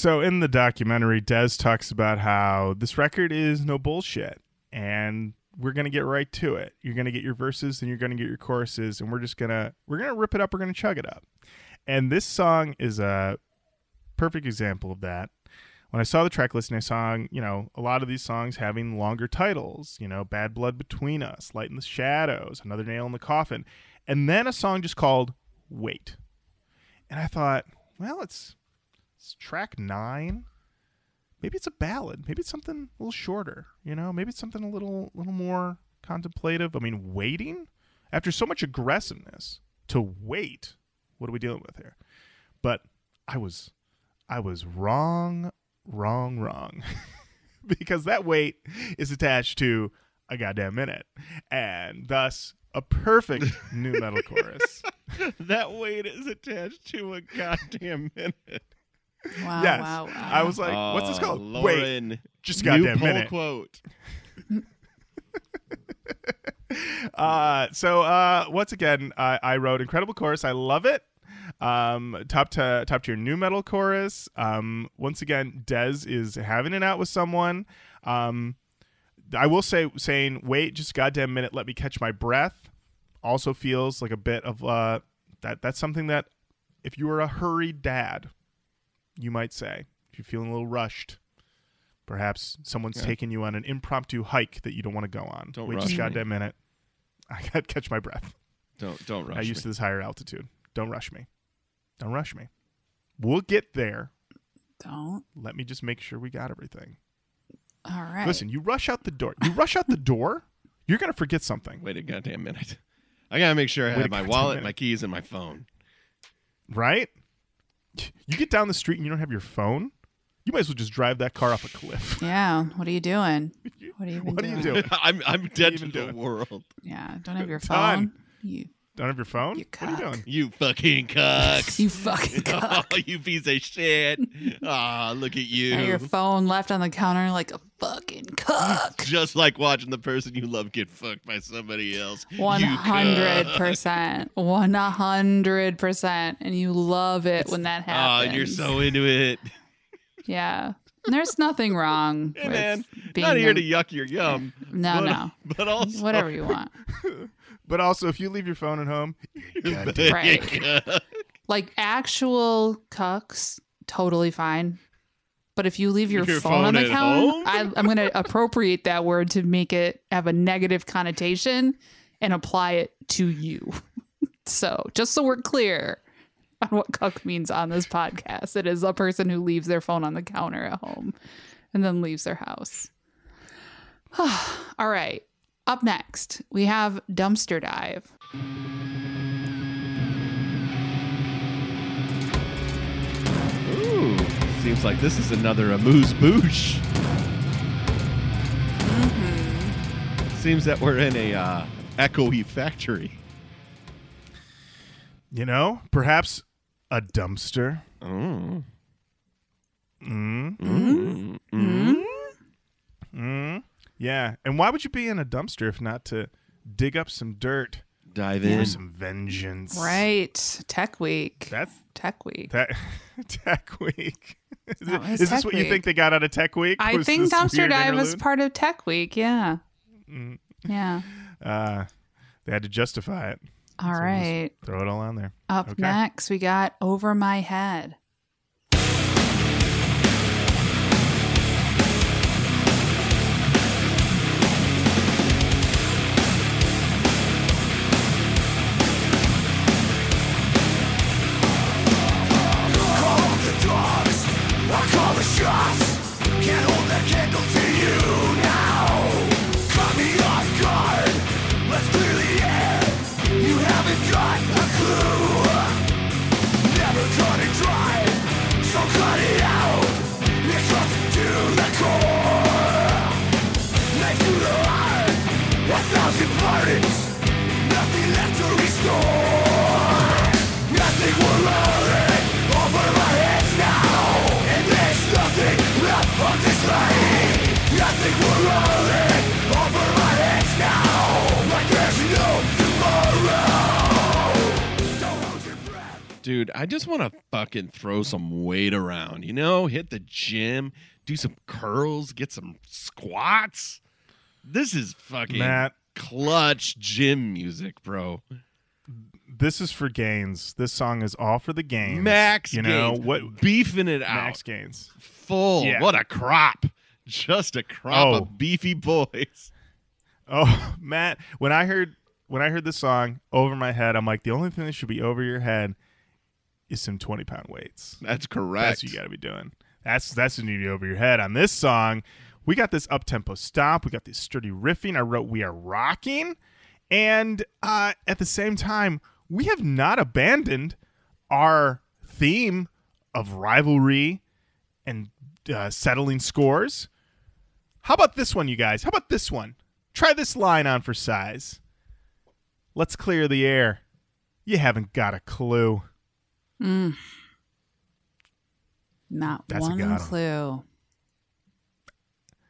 So in the documentary, Dez talks about how this record is no bullshit, and we're gonna get right to it. You're gonna get your verses, and you're gonna get your choruses, and we're just gonna we're gonna rip it up. We're gonna chug it up. And this song is a perfect example of that. When I saw the track list and I saw, you know, a lot of these songs having longer titles, you know, Bad Blood Between Us, Light in the Shadows, Another Nail in the Coffin, and then a song just called Wait. And I thought, well, it's, it's track nine. Maybe it's a ballad. Maybe it's something a little shorter, you know? Maybe it's something a little little more contemplative. I mean, waiting after so much aggressiveness to wait. What are we dealing with here? But I was I was wrong, wrong, wrong. because that wait is attached to a goddamn minute. And thus a perfect nu metal chorus. that weight is attached to a goddamn minute. Wow, yes. wow, wow. I was like, what's this Oh, called? Wait, Lauren, just new goddamn poll minute. quote. Uh, so uh, once again, I, I wrote incredible chorus. I love it. Um, top to top tier nu metal chorus. Um, once again, Dez is having it out with someone. Um, I will say saying wait just a goddamn minute, let me catch my breath. Also feels like a bit of uh that that's something that if you were a hurried dad, you might say if you're feeling a little rushed. Perhaps someone's Yeah. taking you on an impromptu hike that you don't want to go on. Don't Wait rush just a me. goddamn minute. I got to catch my breath. Don't don't rush I used me. to this higher altitude. Don't rush me. Don't rush me. We'll get there. Don't. Let me just make sure we got everything. All right. Listen, you rush out the door. You rush out the door, you're going to forget something, Wait a goddamn minute. I gotta make sure I Wait have my wallet, minute. my keys, and my phone. right? You get down the street and you don't have your phone, you might as well just drive that car off a cliff. yeah. What are you doing? What are you even What are doing? you doing? I'm I'm dead to the doing? world. Yeah. Don't have your Done. phone. You. Don't have your phone? You what are you doing? You fucking cucks. You fucking oh, you piece of shit. Ah, look at you. And your phone left on the counter like a fucking cuck. Just like watching the person you love get fucked by somebody else. 100%. One hundred percent. And you love it when that Oh, happens. and you're so into it. Yeah. There's nothing wrong Hey, with man, being Not here a- to yuck your yum. No, but, no. But also, Whatever you want. But also, if you leave your phone at home, Right. Like actual cucks, totally fine. But if you leave your, Your phone, on the counter. I, I'm going to appropriate that word to make it have a negative connotation and apply it to you. so just so we're clear on what cuck means on this podcast, it is a person who leaves their phone on the counter at home and then leaves their house. All right. Up next, we have Dumpster Dive. Ooh, seems like this is another amuse bouche. Seems that we're in a uh, echoey factory. you know, perhaps a dumpster. Oh. Mm. Mm. Hmm? Mm. Yeah. And why would you be in a dumpster if not to dig up some dirt Dive for in. some vengeance? Right. Tech Week. That's Tech Week. Tech, tech Week. Is, That it- this Tech what you think they got out of Tech Week? I Was think Dumpster Dive was part of Tech Week. Yeah. Mm. Yeah. Uh, they had to justify it. All So right. Throw it all on there. Up Okay. next, we got Over My Head. Candle to you Dude, I just want to fucking throw some weight around, you know? Hit the gym, do some curls, get some squats. This is fucking Matt, clutch gym music, bro. this is for gains. This song is all for the gains. Max you know gains. what? Beefing it out. Max gains. Full. Yeah. What a crop. Just a crop Oh. of beefy boys. Oh, Matt, when I heard when I heard this song over my head, I'm like, the only thing that should be over your head is some 20 pound weights. That's correct. That's what you got to be doing. That's that's what you over your head on this song. We got this up tempo stop. We got this sturdy riffing. I wrote "We Are Rocking," and uh, at the same time, we have not abandoned our theme of rivalry and uh, settling scores. How about this one, you guys? How about this one? Try this line on for size. Let's clear the air. You haven't got a clue. Not That's one clue.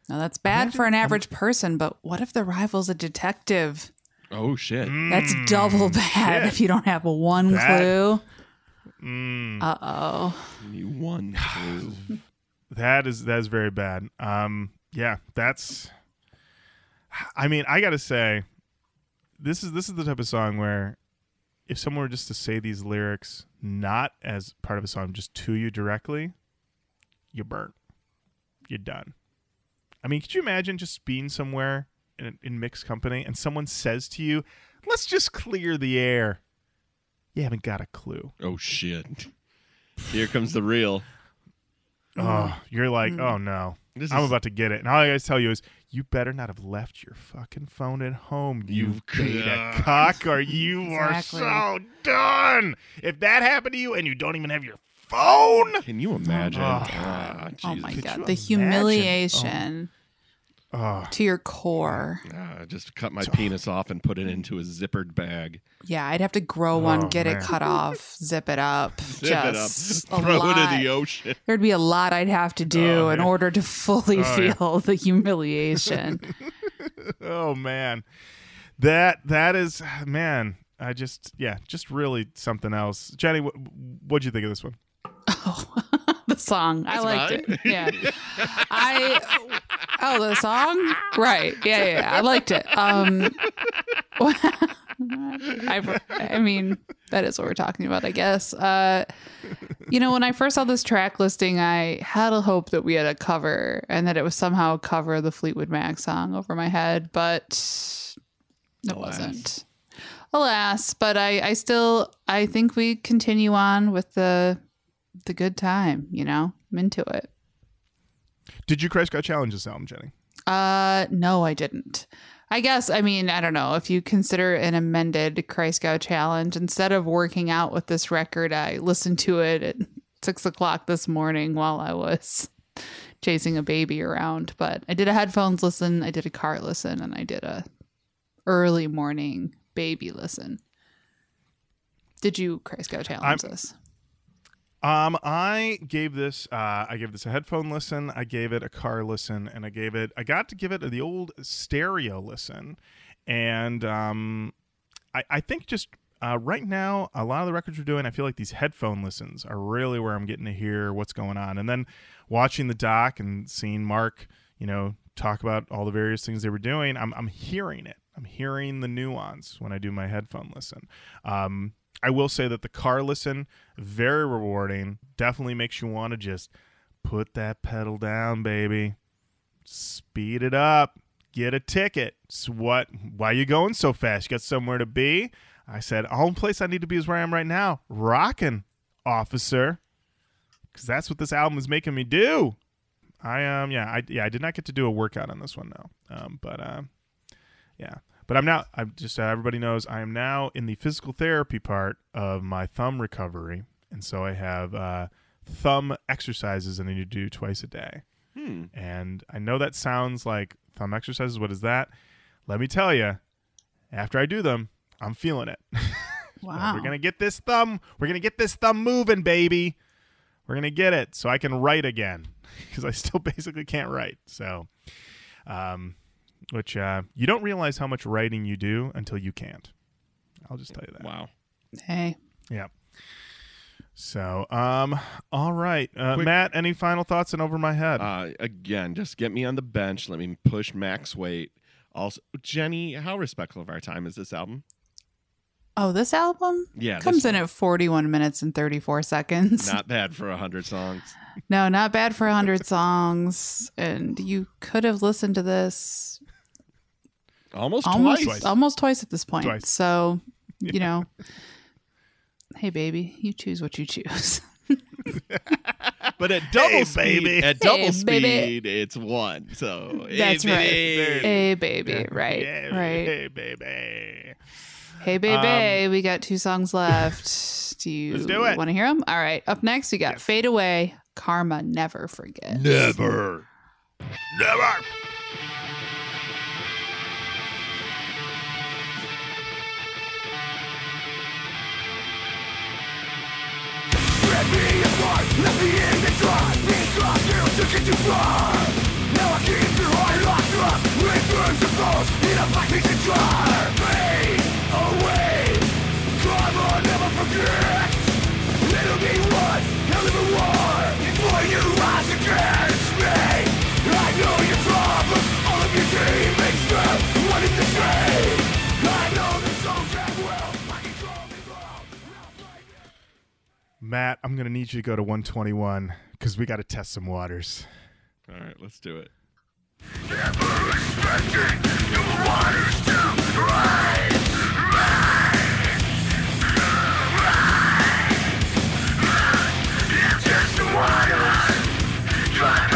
Now that's bad for an average person, but what if the rival's a detective? oh shit. That's double bad shit. if you don't have one That- clue. Mm. Uh oh. You won clue. That is that is very bad. Um, yeah, that's. I mean, I gotta say, this is this is the type of song where, if someone were just to say these lyrics not as part of a song, just to you directly, you're burnt. You're done. I mean, could you imagine just being somewhere in, in mixed company and someone says to you, "Let's just clear the air." You haven't got a clue. oh shit. Here comes the real. Oh, you're like, mm. oh no. This I'm is- about to get it. And all I gotta tell you is, you better not have left your fucking phone at home, you You beta c- cock, or you Exactly. are so done. If that happened to you and you don't even have your phone, Can you imagine? Oh. Oh my could god. The imagine? Oh. humiliation oh, to your core. Ah, just cut my penis off and put it into a zippered bag. Yeah, I'd have to grow one, Oh, get man. it cut off, zip it up. Zip just it up. Throw lot. it in the ocean. There'd be a lot I'd have to do Oh, in yeah. order to fully Oh, yeah. feel the humiliation. oh man, that that is man. I just yeah, just really something else. Jenny, what, what'd you think of this one? oh, song. I liked fine. it. Yeah. I Oh, the song? Right. Yeah, yeah. yeah. I liked it. Um I, I mean, that is what we're talking about, I guess. Uh, you know, when I first saw this track listing, I had a hope that we had a cover and that it was somehow a cover of the Fleetwood Mac song over my head, but it Alas. wasn't. Alas, but I, I still, I think we continue on with the, the good time. You know, I'm into it. Did you Christ Got Challenge this album, Jenny? Uh, no, I didn't. I guess, I mean, I don't know. If you consider an amended Christ Scout challenge, instead of working out with this record, I listened to it at six o'clock this morning while I was chasing a baby around. But I did a headphones listen, I did a car listen, and I did a early morning baby listen. Did you Christ Scout challenge I'm- this? Um, I gave this. Uh, I gave this a headphone listen. I gave it a car listen, and I gave it. I got to give it the old stereo listen, and um, I, I think just uh, right now, a lot of the records we're doing, I feel like these headphone listens are really where I'm getting to hear what's going on, and then watching the doc and seeing Mark, you know, talk about all the various things they were doing. I'm I'm hearing it. I'm hearing the nuance when I do my headphone listen. Um, I will say that the car listen very rewarding. Definitely makes you want to just put that pedal down, baby. Speed it up. Get a ticket. What? Why you going so fast? You got somewhere to be? I said, only place I need to be is where I am right now. Rocking, officer. Because that's what this album is making me do. I um yeah I yeah I did not get to do a workout on this one though. Um, but um yeah. But I'm now, I'm just, uh, everybody knows I am now in the physical therapy part of my thumb recovery. And so I have uh, thumb exercises I need to do twice a day. Hmm. And I know that sounds like thumb exercises. What is that? Let me tell you, after I do them, I'm feeling it. Wow. We're going to get this thumb, we're going to get this thumb moving, baby. We're going to get it so I can write again because I still basically can't write. So, um, which uh, you don't realize how much writing you do until you can't. I'll just tell you that. Wow. hey. Yeah. So, um, all right, uh, Quick- Matt. Any final thoughts and over my head? Uh, again, just get me on the bench. Let me push max weight. Also, Jenny, how respectful of our time is this album? Oh, this album Yeah, this comes in one. at 41 minutes and 34 seconds. Not bad for a hundred songs. no, not bad for a 100 songs. And you could have listened to this Almost, almost twice. almost twice at this point. Twice. So, you know, hey baby, you choose what you choose. But at double Hey, speed, baby. at double Hey, baby. speed, it's one. So hey, That's right. baby. hey baby, right, Yeah, right. Hey, baby. Hey baby, we got two songs left. Do you Um, do want to hear them? All right. Up next, we got "Fade Away." Karma never Forget. Never. Never. Rip me apart, me in the dark you. took it too far Now I keep your heart locked up and in a Fade away never It'll be one hell of a war Before you rise against me I know your Matt, I'm gonna need you to go to 121 because we got to test some waters. All right, let's do it. All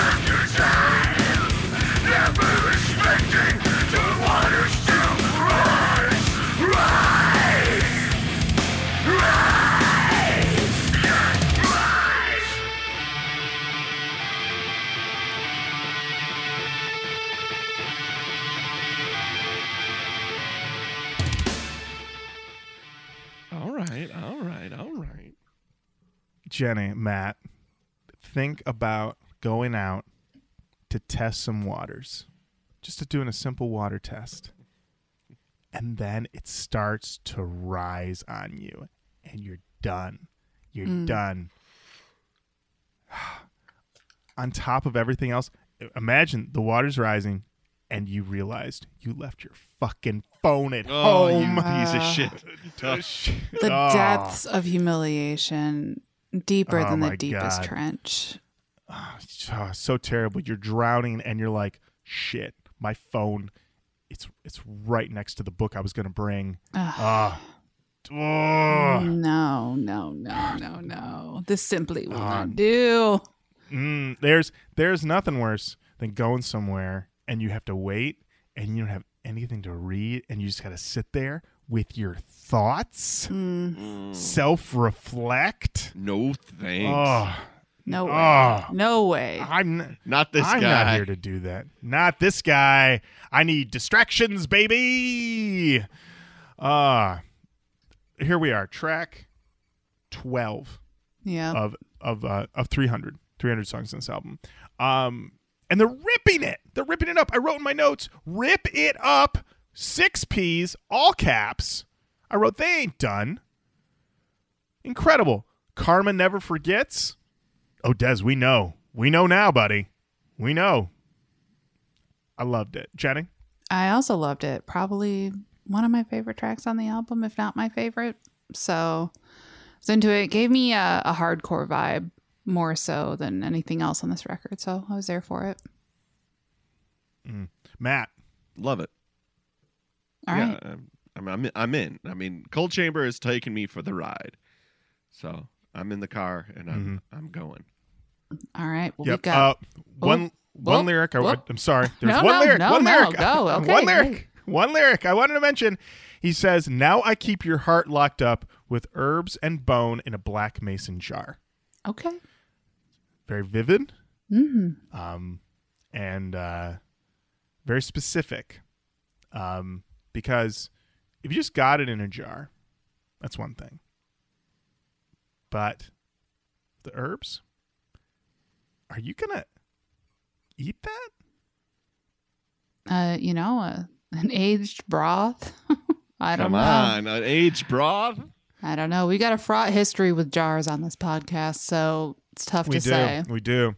Jenny, Matt, think about going out to test some waters, just to doing a simple water test. And then it starts to rise on you, and you're done. You're mm. done. on top of everything else, imagine the water's rising, and you realized you left your fucking phone at Oh, home. you piece of shit. The Oh. depths of humiliation, deeper Oh than the deepest God. trench. oh, so terrible. You're drowning and you're like, shit, my phone. It's it's right next to the book I was gonna bring. Ah. Ugh. No, no, no, no, no. This simply will Ah. not do. Mm, there's there's nothing worse than going somewhere and you have to wait and you don't have anything to read and you just gotta sit there with your thoughts, Mm, self reflect. No thanks. Oh, no way. Oh. No way. I'm Not this I'm guy. not here to do that. Not this guy. I need distractions, baby. Uh here we are, track twelve Yeah. of of uh, of 300, 300 songs in this album. Um, and they're ripping it. They're ripping it up. I wrote in my notes, "Rip it up." Six P's, all caps. I wrote, "They ain't done." Incredible. Karma never forgets. Oh, Dez, we know. We know now, buddy. We know. I loved it. Jenny? I also loved it. Probably one of my favorite tracks on the album, if not my favorite. So I was into it. it gave me a, a hardcore vibe more so than anything else on this record. So I was there for it. Matt. Love it. Right. yeah, I'm, I'm, I'm, I'm in. I mean, Coal Chamber is taking me for the ride. So I'm in the car and I'm, I'm going. All right. Well, Yep. we got. uh, one one whoop, lyric. I, whoop. am sorry. There's No, one no, lyric. no, one no, lyric. go. Okay, one lyric. great. One lyric. I wanted to mention. He says, "Now I keep your heart locked up with herbs and bone in a black mason jar." okay. Very vivid, hmm um, and uh, very specific. Um, because if you just got it in a jar, that's one thing. But the herbs, are you gonna eat that? Uh, you know, uh, an aged broth. I don't Come know. on, an aged broth. I don't know. We got a fraught history with jars on this podcast, so it's tough We to do. say. We do.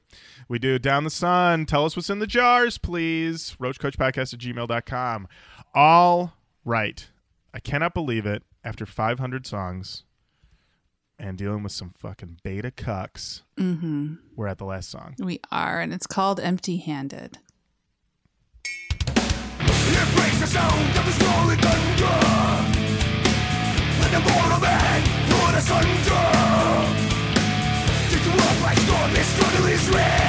We do. Down the sun. Tell us what's in the jars, please. RoachKoachPodcast at gmail.com. All right. I cannot believe it. After 500 songs and dealing with some fucking beta cucks, Mm-hmm. we're at the last song. We are, and it's called Empty Handed. It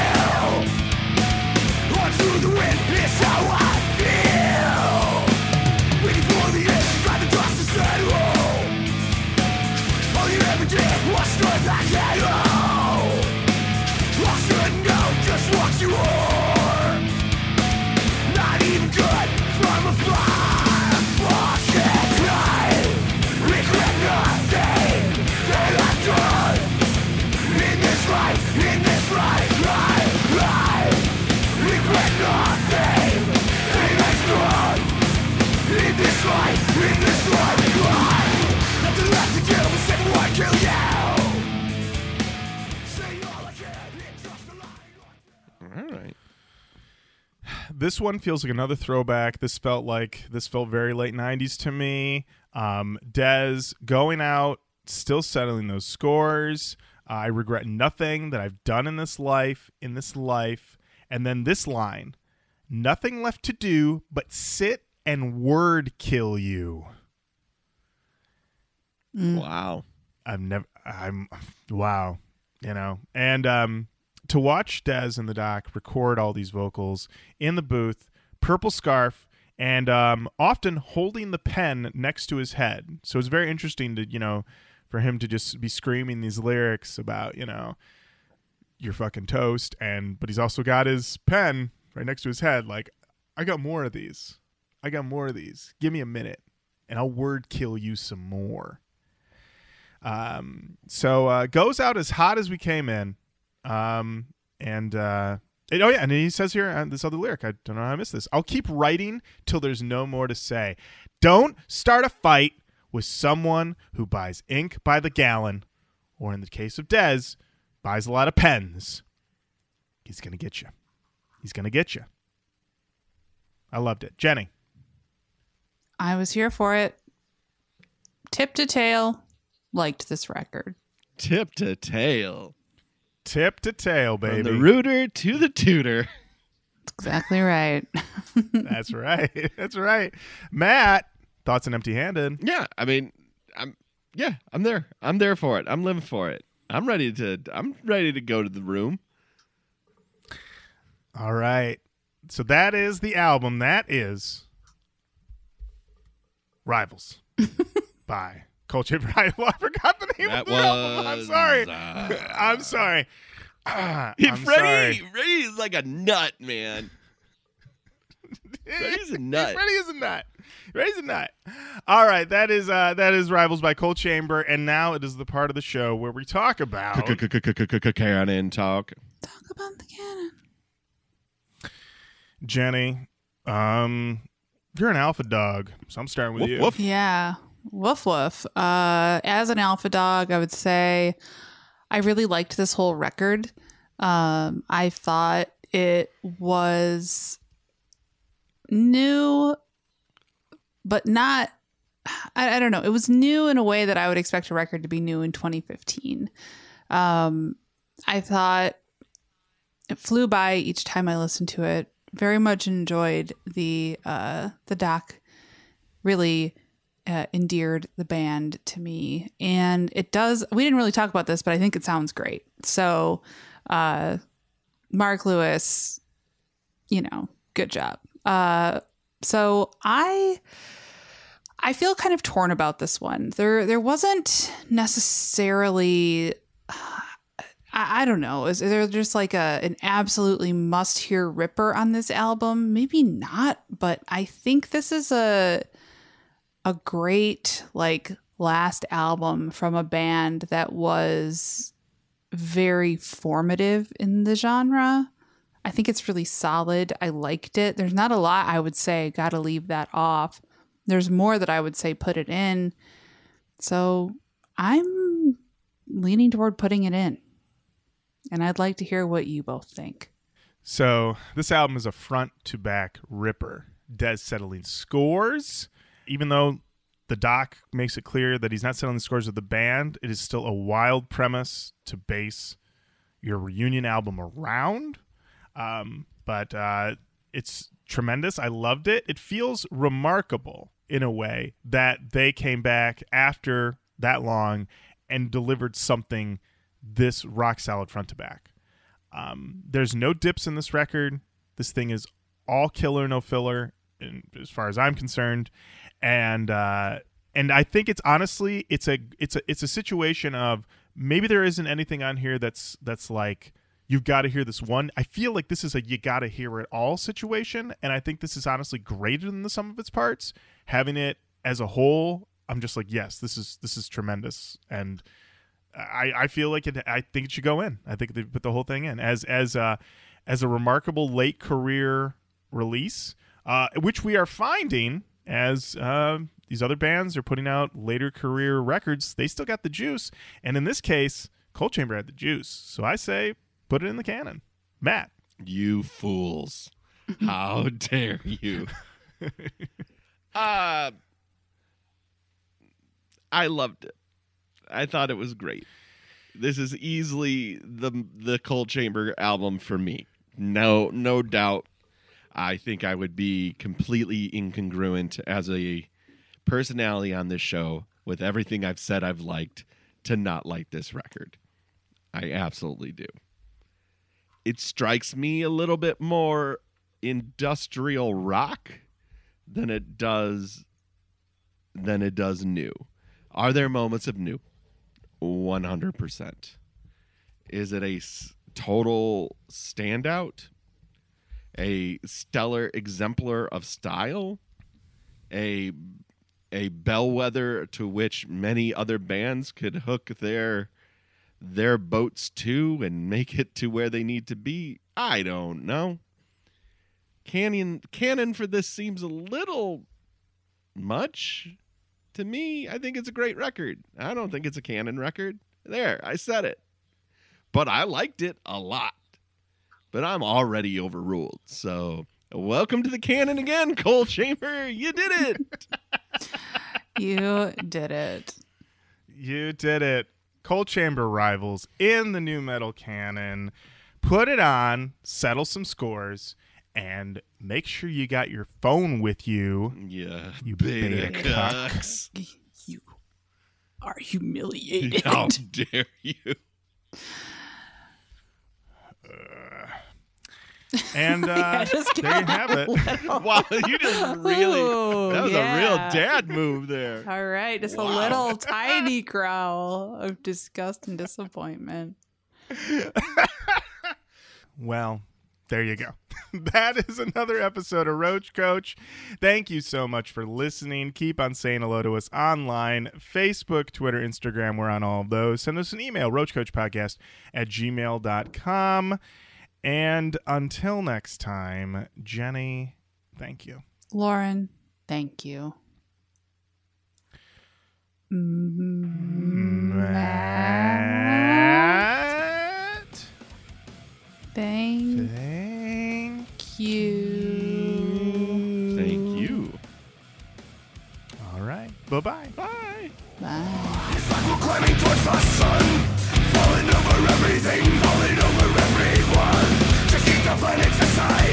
this one feels like another throwback. This felt like this felt very late '90s to me. Um, Dez going out, still settling those scores. I regret nothing that I've done in this life. In this life, and then this line: "Nothing left to do but sit and word kill you." Wow. I've never. I'm wow, you know, and um, to watch Dez in the doc record all these vocals in the booth, purple scarf, and um, often holding the pen next to his head. So it's very interesting to you know, for him to just be screaming these lyrics about you know, you're fucking toast, and but he's also got his pen right next to his head. Like, I got more of these. I got more of these. Give me a minute, and I'll word kill you some more. Um, so uh, goes out as hot as we came in. Um, and uh, and- oh yeah, and he says here uh, this other lyric. I don't know how I missed this. I'll keep writing till there's no more to say. Don't start a fight with someone who buys ink by the gallon, or in the case of Dez, buys a lot of pens. He's gonna get you. He's gonna get you. I loved it, Jenny. I was here for it. Tip to tail, liked this record. Tip to tail. Tip to tail, From baby. the rooter to the tutor. That's exactly right. That's right. That's right. Matt, thoughts on empty handed. Yeah, I mean, I'm yeah, I'm there. I'm there for it. I'm living for it. I'm ready to I'm ready to go to the room. All right. So that is the album. That is Rivals by Culture Rival. I forgot the name That of the album. I'm sorry. uh, I'm sorry. Ah, Hey, I'm Freddie, sorry. Freddie's like a nut, man. Freddie's a nut. Freddie is a nut. Freddie's a nut. All right, that is uh that is Rivals by Coal Chamber, and now it is the part of the show where we talk about Canon talk. Talk about the canon. Jenny. Um, you're an alpha dog, so I'm starting with Woof, you. woof. Yeah. Woof woof. Uh, as an alpha dog, I would say I really liked this whole record. Um, I thought it was new, but not. I, I don't know. It was new in a way that I would expect a record to be new in 2015. Um, I thought it flew by each time I listened to it. Very much enjoyed the uh, the doc. Really uh, endeared the band to me, and it does. We didn't really talk about this, but I think it sounds great. So, uh, Mark Lewis, you know, good job. Uh, so I. I feel kind of torn about this one. There, there wasn't necessarily I, I don't know. Is there just like a an absolutely must hear ripper on this album? Maybe not, but I think this is a a great like last album from a band that was very formative in the genre. I think it's really solid. I liked it. There's not a lot I would say got to leave that off. There's more that I would say put it in. So I'm leaning toward putting it in. And I'd like to hear what you both think. So this album is a front to back ripper. Dez settling scores, even though the doc makes it clear that he's not settling the scores of the band, it is still a wild premise to base your reunion album around. Um, but uh, it's tremendous. I loved it. It feels remarkable in a way that they came back after that long and delivered something this rock solid front to back. Um, there's no dips in this record. This thing is all killer, no filler, in, as far as I'm concerned. And uh, and I think it's honestly it's a it's a it's a situation of maybe there isn't anything on here that's that's like you've got to hear this one. I feel like this is a you got to hear it all situation, and I think this is honestly greater than the sum of its parts. Having it as a whole, I'm just like yes, this is this is tremendous and. I, I feel like it. I think it should go in. I think they put the whole thing in as as a as a remarkable late career release, uh, which we are finding as uh, these other bands are putting out later career records. They still got the juice, and in this case, Coal Chamber had the juice. So I say put it in the canon. Matt, You fools. How dare you? uh I loved it. I thought it was great. This is easily the the Coal Chamber album for me. No no doubt. I think I would be completely incongruent as a personality on this show with everything I've said I've liked to not like this record. I absolutely do it strikes me a little bit more industrial rock than it does than it does nu. Are there moments of nu? 100%. Is it a total standout? A stellar exemplar of style? A a bellwether to which many other bands could hook their their boats to and make it to where they need to be. I don't know. Canyon canon for this seems a little much to me. I think it's a great record. I don't think it's a canon record. There, I said it. But I liked it a lot. But I'm already overruled. So, welcome to the canon again, Coal Chamber. You did it. You did it. you did it. Coal Chamber rivals in the nu metal canon. Put it on, settle some scores, and make sure you got your phone with you. yeah, You beta beta cuck. cucks. You are humiliated. How dare you? And uh, Yeah, there you have it. Wow, you just really Ooh, that was a real dad move there. All right, just Wow. a little tiny growl of disgust and disappointment. Well, there you go. that is another episode of Roach Koach. Thank you so much for listening. Keep on saying hello to us online Facebook, Twitter, Instagram. We're on all of those. Send us an email, roachkoachpodcast at gmail.com. And until next time, Jenny, thank you. Lauren, thank you. Matt, Thank, Thank you. Thank you. All right. Bye-bye. Bye. Bye. It's like we're climbing towards the sun, falling over everything, falling over everyone, the aside.